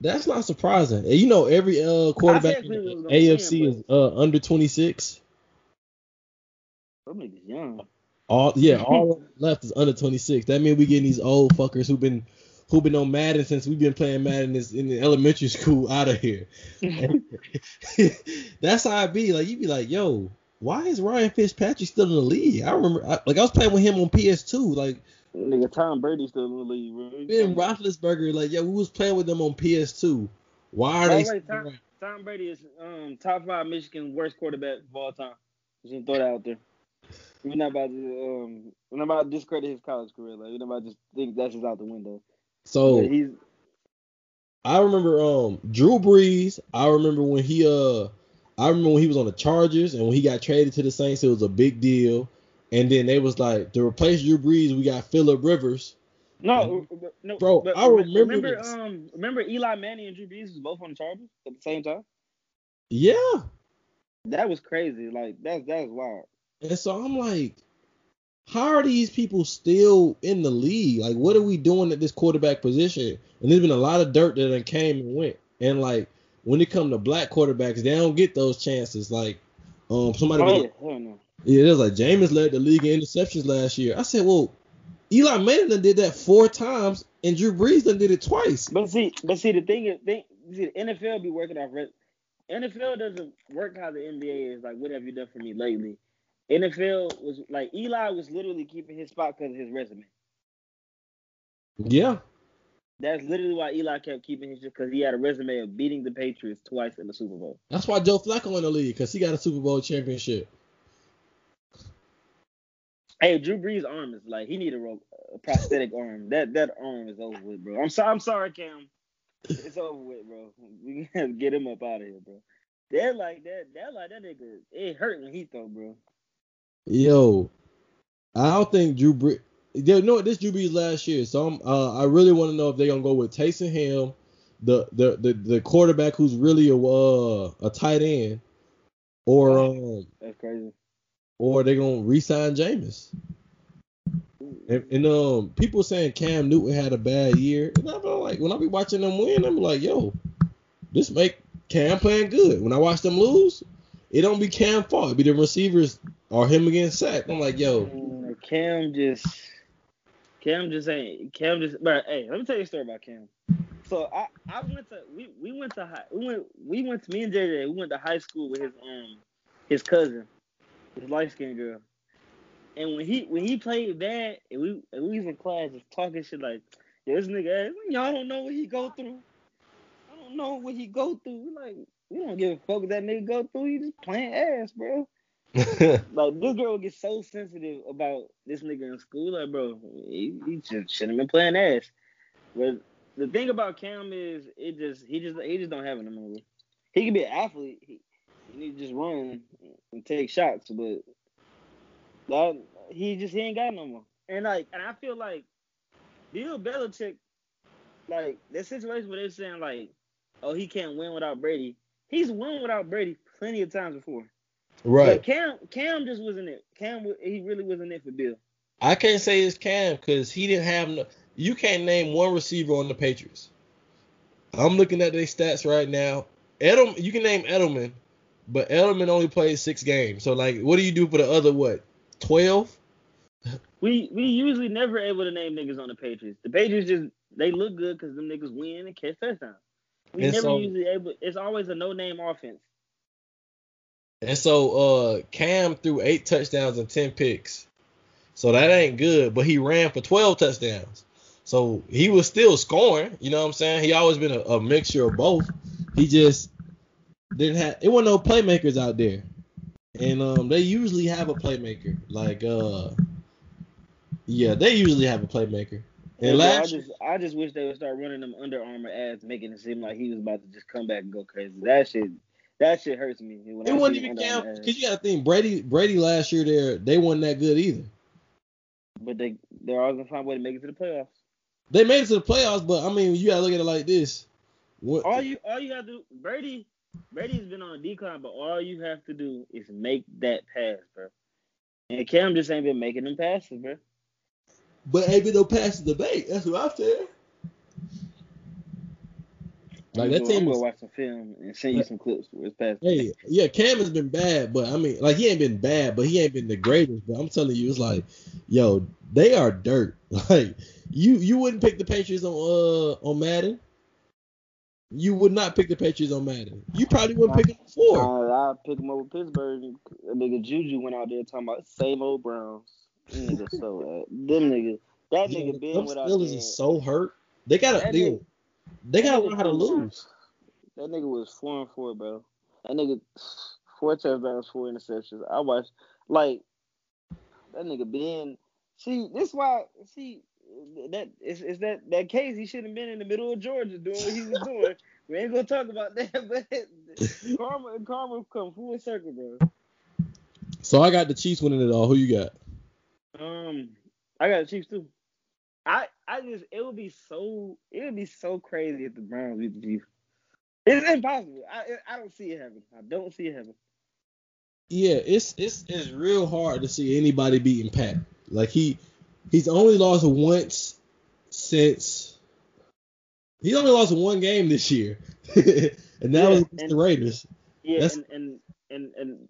That's not surprising. You know, every uh quarterback in the AFC is uh under 26. Them niggas young. All yeah, all left is under 26. That means we getting these old fuckers who've been who've been on Madden since we've been playing Madden this, in the elementary school out of here. [LAUGHS] That's how I be. Like you be like, yo, why is Ryan Fitzpatrick still in the league? I remember, I, like I was playing with him on PS2. Like Nigga Tom Brady still in the league, bro. Ben Roethlisberger, like yeah, we was playing with them on PS2. Why are By they? way, Tom. Tom Brady is um top five Michigan worst quarterback of all time. Just gonna throw that out there. We're not about to um we're not about to discredit his college career. Like we're not about to just think that's just out the window. So he's I remember um Drew Brees. I remember when he uh I remember when he was on the Chargers and when he got traded to the Saints, it was a big deal. And then they was like to replace Drew Brees, we got Philip Rivers. no, no, Bro, but I remember remember this. um remember Eli Manning and Drew Brees was both on the Chargers at the same time. Yeah. That was crazy. Like that's that's wild. And so I'm like, how are these people still in the league? Like, what are we doing at this quarterback position? And there's been a lot of dirt that came and went. And like when it come to black quarterbacks, they don't get those chances. Like, um, somebody. Oh, yeah, no. yeah, it was like Jameis led the league in interceptions last year. I said, well, Eli Manning did that four times, and Drew Brees done did it twice. But see, but see, the thing is, thing, see, the NFL be working off. NFL doesn't work how the NBA is. Like, what have you done for me lately? NFL was like Eli was literally keeping his spot because of his resume. Yeah. That's literally why Eli kept keeping his because he had a resume of beating the Patriots twice in the Super Bowl. That's why Joe Flacco in the league because he got a Super Bowl championship. Hey, Drew Brees' arm is like he need a, a prosthetic arm. That that arm is over with, bro. I'm sorry. I'm sorry, Cam. It's over with, bro. We gotta get him up out of here, bro. That like that. That like that nigga. It hurt when he throw, bro. Yo, I don't think Drew Brees. You know this Drew Brees last year, so I'm, uh, I really want to know if they're gonna go with Taysom Hill, the the the, the quarterback who's really a uh, a tight end, or um, that's crazy, or they're gonna re-sign Jameis. And, and, um, people saying Cam Newton had a bad year, and I'm like, when I be watching them win, I'm like, yo, this make Cam playing good. When I watch them lose, it don't be Cam fault. It be the receivers or him against sack. I'm like, yo. Cam just Cam just ain't Cam just but hey, let me tell you a story about Cam. So I, I went to we, we went to high we went we went to me and JJ, we went to high school with his um his cousin, his light skinned girl. And when he when he played bad and we and we was in class just talking shit like, this nigga y'all don't know what he go through. I don't know what he go through. Like we don't give a fuck what that nigga go through. He just playing ass, bro. [LAUGHS] like this girl gets so sensitive about this nigga in school. Like, bro, he, he just shouldn't have been playing ass. But the thing about Cam is, it just he just he just don't have it no more. He can be an athlete. He, he need to just run and take shots, but that he just he ain't got no more. And like, and I feel like Bill Belichick, like that situation where they're saying like, oh, he can't win without Brady. He's won without Brady plenty of times before. Right. But Cam Cam just wasn't it. Cam he really wasn't it for Bill. I can't say it's Cam because he didn't have no. You can't name one receiver on the Patriots. I'm looking at their stats right now. Edelman, you can name Edelman, but Edelman only played six games. So like, what do you do for the other what? Twelve. We we usually never able to name niggas on the Patriots. The Patriots just they look good because them niggas win and catch touchdowns. We and never so, usually able. It's always a no name offense. And so uh Cam threw eight touchdowns and ten picks. So that ain't good, but he ran for 12 touchdowns. So he was still scoring, you know what I'm saying? He always been a, a mixture of both. He just didn't have it wasn't no playmakers out there. And um they usually have a playmaker. Like uh yeah, they usually have a playmaker. And last, I just I just wish they would start running them Under Armour ads, making it seem like he was about to just come back and go crazy. That shit that shit hurts me. When it I wasn't even count because you got to think Brady Brady last year there they weren't that good either. But they they're always gonna find a way to make it to the playoffs. They made it to the playoffs, but I mean you gotta look at it like this. What, all you all you have to do Brady Brady's been on a decline, but all you have to do is make that pass, bro. And Cam just ain't been making them passes, bro. But ain't been no passes to make. That's what I'm saying. Like that team. I'm gonna watch some film and send you some clips where it's past. Hey, yeah, Cam has been bad, but I mean, like he ain't been bad, but he ain't been the greatest. But I'm telling you, it's like, yo, they are dirt. [LAUGHS] Like you, you wouldn't pick the Patriots on uh on Madden. You would not pick the Patriots on Madden. You probably wouldn't pick them before. Uh, I pick them over Pittsburgh. A nigga Juju went out there talking about same old Browns. Nigga, so uh, them niggas. That yeah, nigga been without. Steelers is so hurt. They gotta. They, they gotta learn how to lose. That nigga was four and four, bro. That nigga four touchdowns, four interceptions. I watched like that nigga Ben. See, this why see that is is that that case he should have been in the middle of Georgia doing what he was doing. [LAUGHS] we ain't gonna talk about that, [LAUGHS] but karma karma come full circle, bro. So I got the Chiefs winning it all. Who you got? Um, I got the Chiefs too. I I just it would be so it would be so crazy if the Browns beat the Chiefs. It's impossible. I I don't see it happen. I don't see it happen. Yeah, it's it's it's real hard to see anybody beating Pat. Like he he's only lost once since he only lost one game this year, [LAUGHS] and that Yeah, was and- the Raiders. Yeah, That's- and, and and and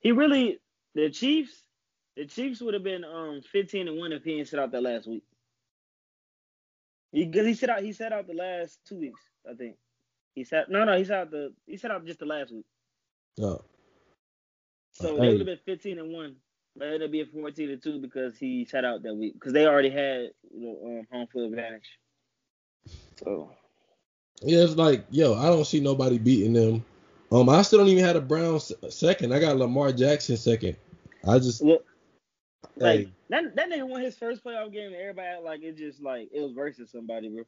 he really the Chiefs the Chiefs would have been um 15 and one if he didn't sit out that last week. He he sit out he sat out the last two weeks I think. He sat no no he sat out the he sat out just the last week. Oh, So Hey. they would have been 15 and one, but it'll be a 14 and two because he sat out that week because they already had you know um, home field advantage. So yeah, it's like yo, I don't see nobody beating them. Um, I still don't even have a Browns second. I got Lamar Jackson second. I just look like hey, that that nigga won his first playoff game and everybody act like it just like it was versus somebody, bro.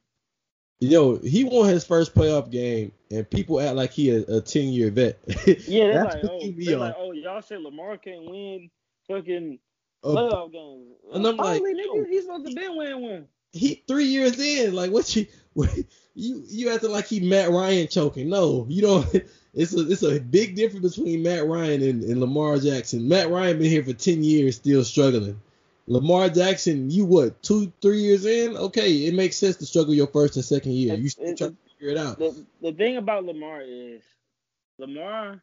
yo, he won his first playoff game, and people act like he a, ten year vet. [LAUGHS] Yeah, they're That's like, oh, they're like, oh, y'all said Lamar can't win fucking Uh, playoff games. and I'm like, Finally, yo. nigga, he's supposed to been winning one. he three years in, like what you [LAUGHS] what, you you acting like he Matt Ryan choking. No, you don't. [LAUGHS] It's a it's a big difference between Matt Ryan and, and Lamar Jackson. Matt Ryan been here for ten years, still struggling. Lamar Jackson, you what two three years in? Okay, it makes sense to struggle your first and second year. You still trying to figure it out. The the thing about Lamar is Lamar,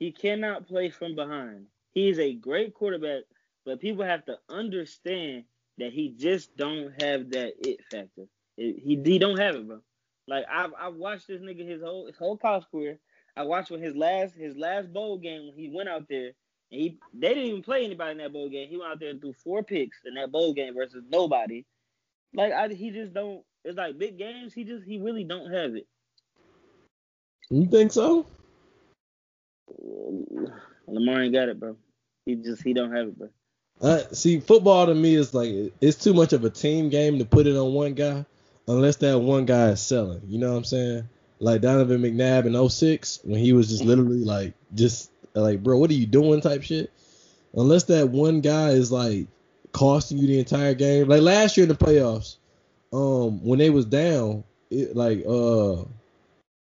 he cannot play from behind. He is a great quarterback, but people have to understand that he just don't have that it factor. It- he he don't have it, bro. Like I've I've watched this nigga his whole his whole college career. I watched when his last his last bowl game when he went out there and he they didn't even play anybody in that bowl game. He went out there and threw four picks in that bowl game versus nobody. Like I he just don't. It's like big games. He just he really don't have it. You think so? Lamar ain't got it, bro. He just he don't have it, bro. Uh, see, football to me is like it's too much of a team game to put it on one guy, unless that one guy is selling. You know what I'm saying? Like Donovan McNabb in 06 when he was just literally like just like bro, what are you doing type shit. Unless that one guy is like costing you the entire game. Like last year in the playoffs, um, when they was down, it like uh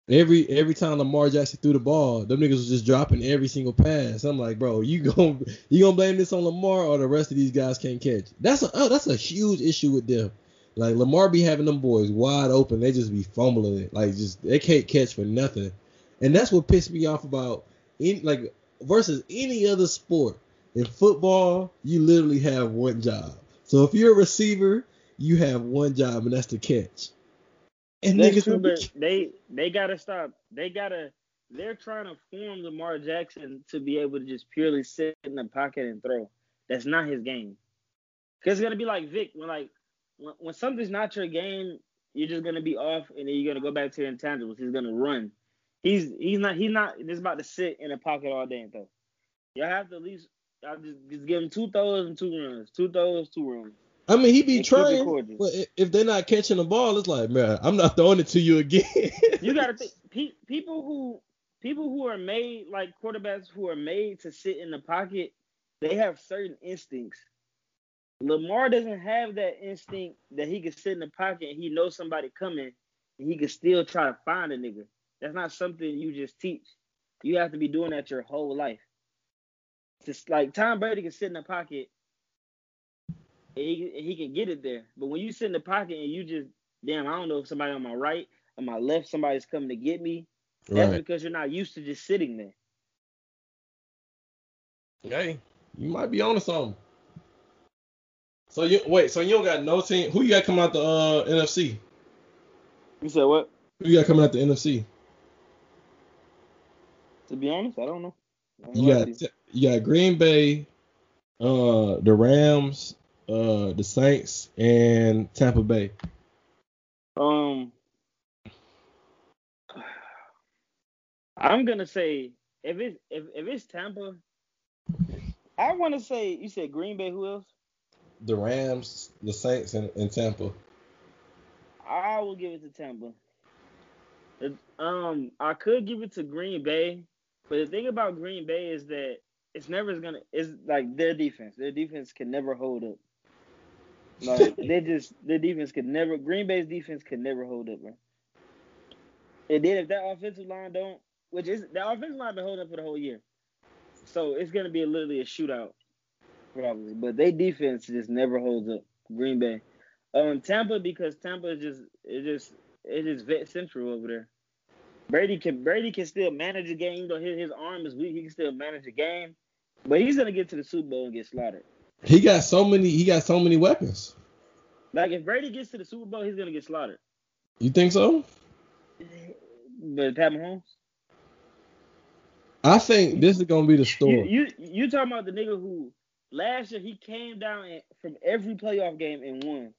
Every every time Lamar Jackson threw the ball, them niggas was just dropping every single pass. I'm like, bro, you gon' [LAUGHS] you gonna blame this on Lamar or the rest of these guys can't catch? That's a oh, that's a huge issue with them. Like Lamar be having them boys wide open, they just be fumbling it. Like just they can't catch for nothing. And that's what pissed me off about any like versus any other sport. In football, you literally have one job. So if you're a receiver, you have one job and that's to catch. And That's niggas true, be they they gotta stop. They gotta. They're trying to form Lamar Jackson to be able to just purely sit in the pocket and throw. That's not his game. Cause it's gonna be like Vic when like when, when something's not your game, you're just gonna be off, and then you're gonna go back to your intangibles. He's gonna run. He's he's not he's not just about to sit in the pocket all day and throw. Y'all have to at least y'all just, just give him two throws and two runs, two throws, two runs. I mean, he be And trying, but if they're not catching the ball, it's like, man, I'm not throwing it to you again. you gotta [LAUGHS] think pe- people who people who are made like quarterbacks who are made to sit in the pocket they have certain instincts lamar doesn't have that instinct that he can sit in the pocket and he knows somebody coming and he can still try to find a nigga that's not something you just teach you have to be doing that your whole life just like tom brady can sit in the pocket and he, and he can get it there but when you sit in the pocket and you just damn i don't know if somebody on my right on my left somebody's coming to get me that's right. because you're not used to just sitting there. Hey, you might be on to something. So you wait, so you don't got no team. Who you got coming out the uh, NFC? You said what? Who you got coming out the NFC? To be honest, I don't know. I don't You know got you got Green Bay, uh, the Rams, uh, the Saints, and Tampa Bay. Um, I'm gonna say if it's if, if it's Tampa, I want to say you said Green Bay. Who else? The Rams, the Saints, and, and Tampa. I will give it to Tampa. It- um, I could give it to Green Bay, but the thing about Green Bay is that it's never gonna. It's like their defense. Their defense can never hold up. Like [LAUGHS] they just their defense could never. Green Bay's defense could never hold up, bro. And then if that offensive line don't, which is the offensive line been holding up for the whole year, so it's gonna be literally a shootout. Probably, but they defense just never holds up. Green Bay, um, Tampa because Tampa is just it just it is vet central over there. Brady can Brady can still manage a game though his, his arm is weak. He can still manage a game, but he's gonna get to the Super Bowl and get slaughtered. He got so many. He got so many weapons. Like if Brady gets to the Super Bowl, he's gonna get slaughtered. You think so? But Pat Mahomes. I think this is gonna be the story. You, you you talking about the nigga who last year he came down from every playoff game and won.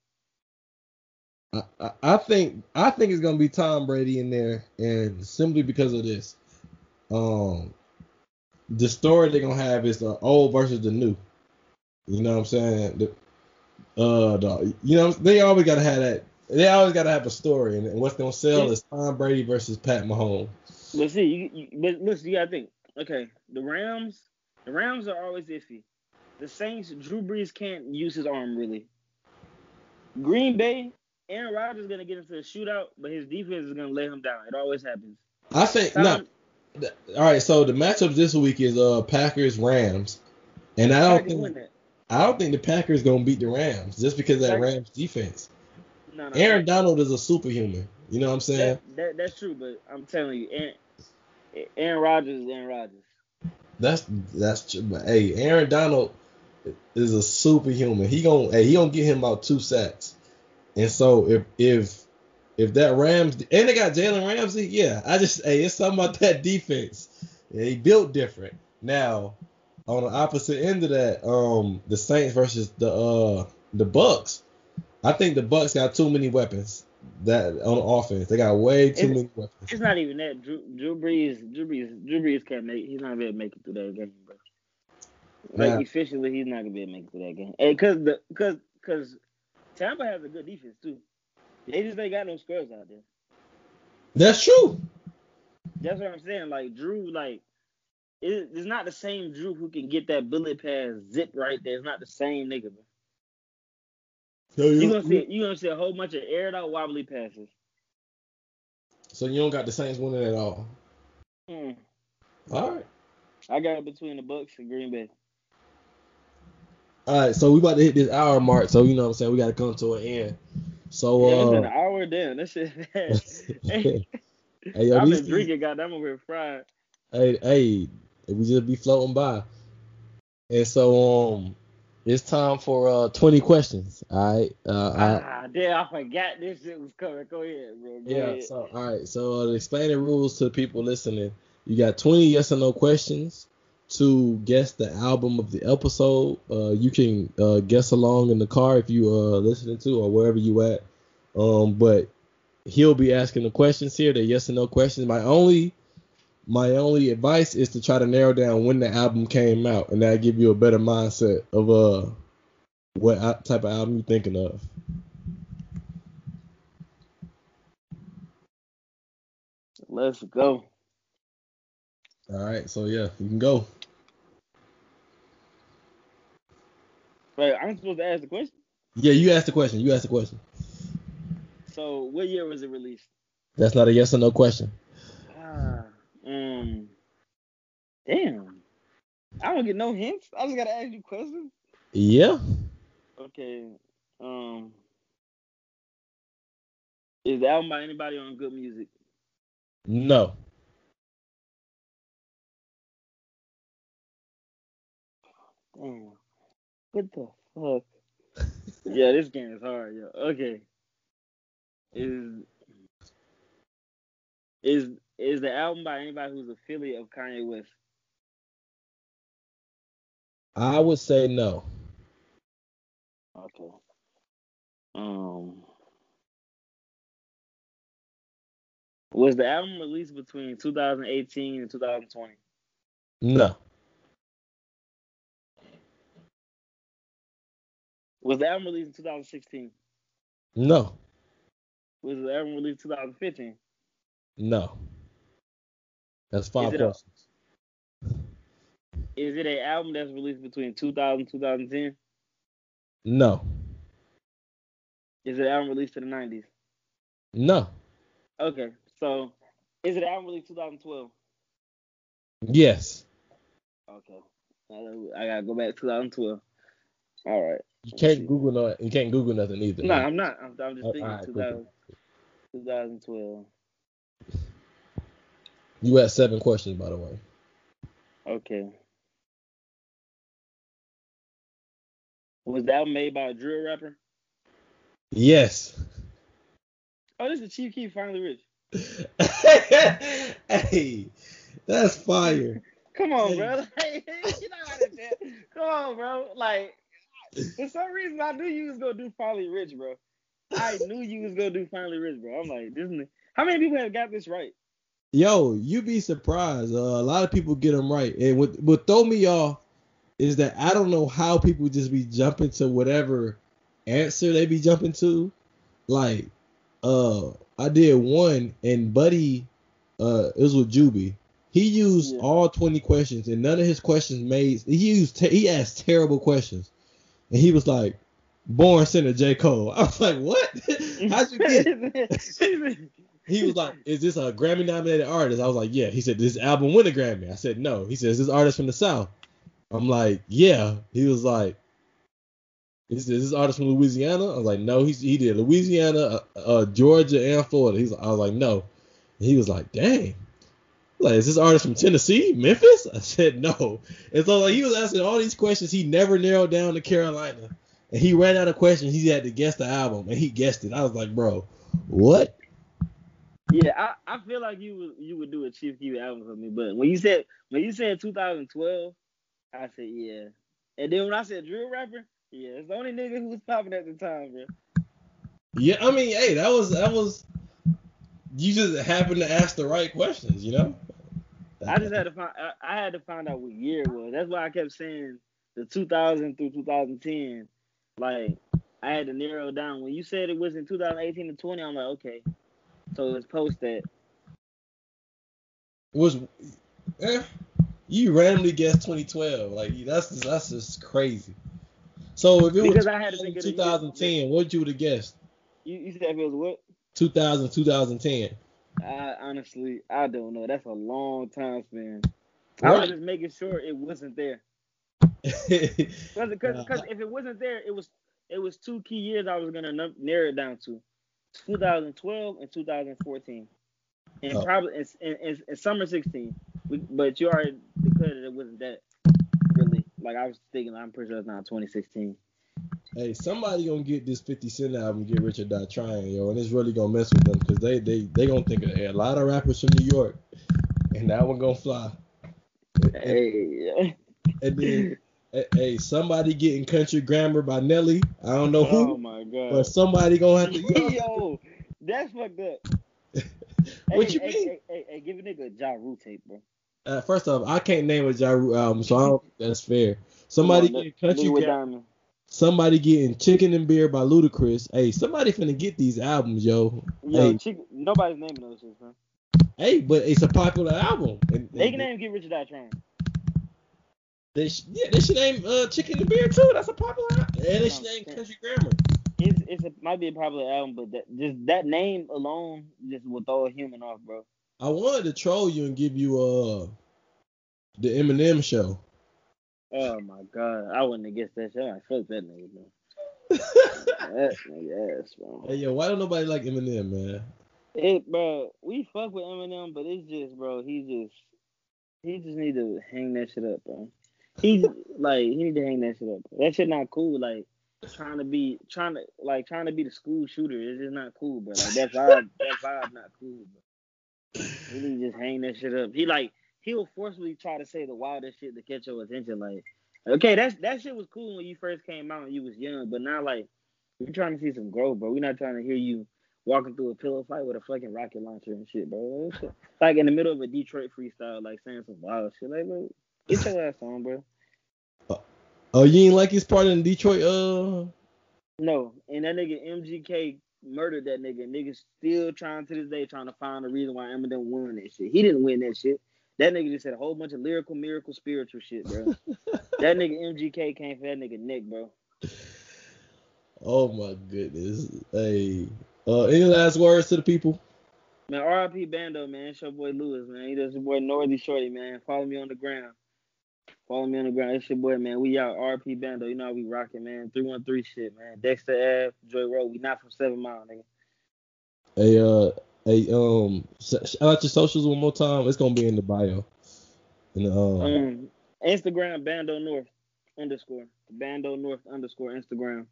I, I, I think I think it's gonna be Tom Brady in there, and simply because of this, um, the story they're gonna have is the old versus the new. You know what I'm saying? The, uh, the, you know they always gotta have that. They always gotta have a story, and, and what's gonna sell is Tom Brady versus Pat Mahomes. But see, you, you, but listen, you gotta think. Okay, the Rams, the Rams are always iffy. The Saints, Drew Brees can't use his arm really. Green Bay, Aaron Rodgers is gonna get into a shootout, but his defense is gonna let him down. It always happens. I think Tom- no. th- All right, so the matchup this week is uh Packers Rams, and I don't Packers think. I don't think the Packers gonna beat the Rams just because of that Packers- Rams defense. No, no, Aaron Donald is a superhuman. You know what I'm saying? that, that, that's true, but I'm telling you, Aaron, Aaron Rodgers is Aaron Rodgers. That's that's true. But hey, Aaron Donald is a superhuman. He gonna hey, he gonna get him about two sacks. And so if if if that Rams and they got Jalen Ramsey, yeah, I just hey, it's something about that defense. Yeah, he built different. Now on the opposite end of that, um, the Saints versus the uh the Bucks. I think the Bucks got too many weapons that on offense. They got way too It's- many weapons. It's not even that. Drew, Drew Brees, Drew Brees, Drew Brees can't make. He's not gonna be able to make it through that game. Like Yeah. efficiently, he's not gonna be able to make it through that game. And cause the cause cause Tampa has a good defense too. They just ain't got no scrubs out there. That's true. That's what I'm saying. Like Drew, like it, it's not the same Drew who can get that bullet pass zip right there. It's not the same nigga. So You gonna see you gonna see a whole bunch of aired out wobbly passes. So you don't got the Saints winning at all. Hmm. All right. I got it between the Bucks and Green Bay. All right, so we about to hit this hour mark, so you know what I'm saying we got to come to an end. So yeah, it's been an uh, hour then. That shit. [LAUGHS] [LAUGHS] hey, yo, I've been drinking, goddamn, over here fried. hey, hey, we just be floating by, and so um, it's time for uh 20 questions. All right, uh, I, ah, damn, I forgot this shit was coming. Go ahead, bro. Go yeah. ahead. So all right, so uh, to explain the rules to the people listening, you got 20 yes or no questions to guess the album of the episode. Uh, you can uh, guess along in the car if you uh listening to or wherever you at. Um, but he'll be asking the questions here. They're yes or no questions. My only my only advice is to try to narrow down when the album came out, and that'll give you a better mindset of uh what type of album you're thinking of. Let's go. All right, so yeah, you can go. Wait, I'm supposed to ask the question. Yeah, you asked the question. You asked the question. So, what year was it released? That's not a yes or no question. Ah, um, damn. I don't get no hints. I just gotta ask you questions. Yeah. Okay. Um, is the album by anybody on Good Music? No. Damn. What the fuck? [LAUGHS] yeah, this game is hard, yo. Okay. Is is is the album by anybody who's affiliate of Kanye West? I would say no. Okay. Um. Was the album released between 2018 and 2020? No. Was the album released in 2016? No. Was the album released in 2015? No. That's five Is it a- questions. Is it an album that's released between 2000 and 2010? No. Is it an album released in the 90s? No. Okay, so is it an album released 2012? Yes. Okay, I I gotta go back to 2012. All right. You can't Google no, you can't Google nothing either. No, I'm not. I'm, I'm just thinking 2000, 2012. You had seven questions, by the way. Okay. Was that made by a drill rapper? Yes. Oh, this is Chief Keef finally rich. [LAUGHS] hey, that's fire. Come on, Hey. bro. Know how to do it. Come on, bro. Like, for some reason, I knew you was gonna do finally rich, bro. I knew you was gonna do finally rich, bro. I'm like, this. Is, how many people have got this right? Yo, you be surprised. Uh, a lot of people get them right, and what what throw me off is that I don't know how people just be jumping to whatever answer they be jumping to. Like, uh, I did one, and Buddy, uh, it was with Juby. He used Yeah. all twenty questions, and none of his questions made. He used te- he asked terrible questions, and he was like, "Born Sinner J Cole." [LAUGHS] I was like, "What? [LAUGHS] How'd you get?" [LAUGHS] He was like, "Is this a Grammy nominated artist?" I was like, "Yeah." He said, "This album win a Grammy." I said, "No." He says, this artist from the South?" I'm like, "Yeah." He was like, "Is this artist from Louisiana?" I was like, "No." He he did Louisiana, uh, uh, Georgia, and Florida. He's I was like, "No." And he was like, "Dang." Like, is this artist from Tennessee, Memphis? I said no. And so like he was asking all these questions. He never narrowed down to Carolina, and he ran out of questions. He had to guess the album, and he guessed it. I was like, bro, what? Yeah, I, I feel like you would you would do a Chief Keef album for me, but when you said when you said 2012, I said yeah, and then when I said drill rapper, yeah, it's the only nigga who was popping at the time, bro. Yeah, I mean, hey, that was that was. You just happened to ask the right questions, you know. I just had to find I, I had to find out what year it was. That's why I kept saying the 2000 through 2010. Like I had to narrow down. When you said it was in 2018 to 20, I'm like, okay, so it's post that. was. Eh, you randomly guessed 2012. Like that's that's just crazy. So if it Because was I had to think of the year. 2010, what would you would have guessed? You, you said it was what? 2000, 2010. I honestly I don't know. That's a long time span. I was just making sure it wasn't there. [LAUGHS] Because if it wasn't there, it was it was two key years I was gonna num- narrow it down to, 2012 and 2014, and Oh. probably in, in, in, in summer 16. We, but you already declared that it wasn't that really. Like I was thinking, I'm pretty sure it's not 2016. Hey, somebody gonna get this 50 Cent album, get Rich or Die Trying, yo, and it's really gonna mess with them because they they they gonna think of a lot of rappers from New York, and that one gonna fly. Hey, And then, [LAUGHS] hey, somebody getting Country Grammar by Nelly. I don't know who. oh my but somebody gonna have to. [LAUGHS] Yo, that's fucked up. [LAUGHS] What hey, you hey, mean? Hey, hey, hey, give a nigga a Ja Rule tape, bro. Uh, first off, I can't name a Ja Rule album, so I don't think that's fair. Somebody on, getting Country Grammar. Somebody getting Chicken and Beer by Ludacris. Hey, somebody finna get these albums, yo. Yo, Hey, chick, nobody's naming those shit, man. hey, but it's a popular album. And, They can name Get Rich or Die Trying. They sh- yeah, they should name uh, Chicken and Beer too. That's a popular album. And they should name. Country Grammar. It's it's a, might be a popular album, but that just that name alone just will throw a human off, bro. I wanted to troll you and give you uh the Eminem show. Oh my god, I wouldn't have guessed that shit. I'm fuck that nigga, man. That nigga ass, bro. hey yo, why don't nobody like Eminem, man? It, bro, we fuck with Eminem, but it's just, bro, he just, he just need to hang that shit up, bro. He like he need to hang that shit up. Bro. That shit not cool. Like trying to be, trying to like trying to be the school shooter. It's just not cool, bro. Like that vibe, that vibe not cool, bro. He need to just hang that shit up. He like he'll forcefully try to say the wildest shit to catch your attention. Like, okay, that's that shit was cool when you first came out and you was young, but now like we're trying to see some growth, bro. We're not trying to hear you walking through a pillow fight with a fucking rocket launcher and shit, bro. [LAUGHS] Like in the middle of a Detroit freestyle, like saying some wild shit. Like, bro, get your ass on, bro. Oh, you ain't like his part in Detroit? Uh, No, and that nigga MGK murdered that nigga. Niggas still trying to this day trying to find a reason why Eminem won that shit. He didn't win that shit. That nigga just said a whole bunch of lyrical, miracle, spiritual shit, bro. [LAUGHS] that nigga MGK came for that nigga Nick, bro. oh my goodness. Hey, uh, any last words to the people? Man, RIP Bando, man. It's your boy Lewis, man. He does your boy Northy Shorty, man. Follow me on the ground. Follow me on the ground. It's your boy, man. We out RP Bando. You know how we rocking, man. 313 shit, man. Dexter Ave, Joy Road. We not from Seven Mile, nigga. Hey, uh, hey, um, shout out your socials one more time. It's gonna be in the bio. And, um, um Instagram Bando North underscore Bando North underscore Instagram.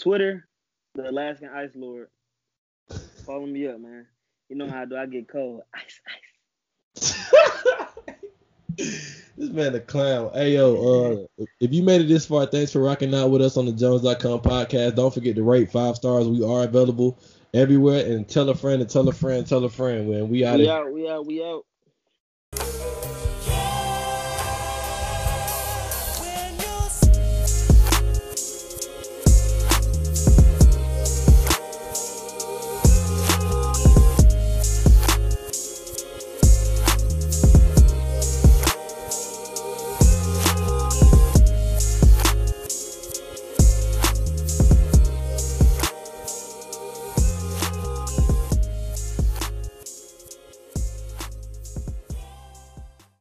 Twitter, the Alaskan Ice Lord. Follow me up, man. You know how I do I get cold? [LAUGHS] Ice, ice. this man a clown. Hey yo, uh, if you made it this far, thanks for rocking out with us on the Jones.com podcast. Don't forget to rate five stars. We are available everywhere. And tell a friend and tell a friend, tell a friend. When we out. We out. We out. We out.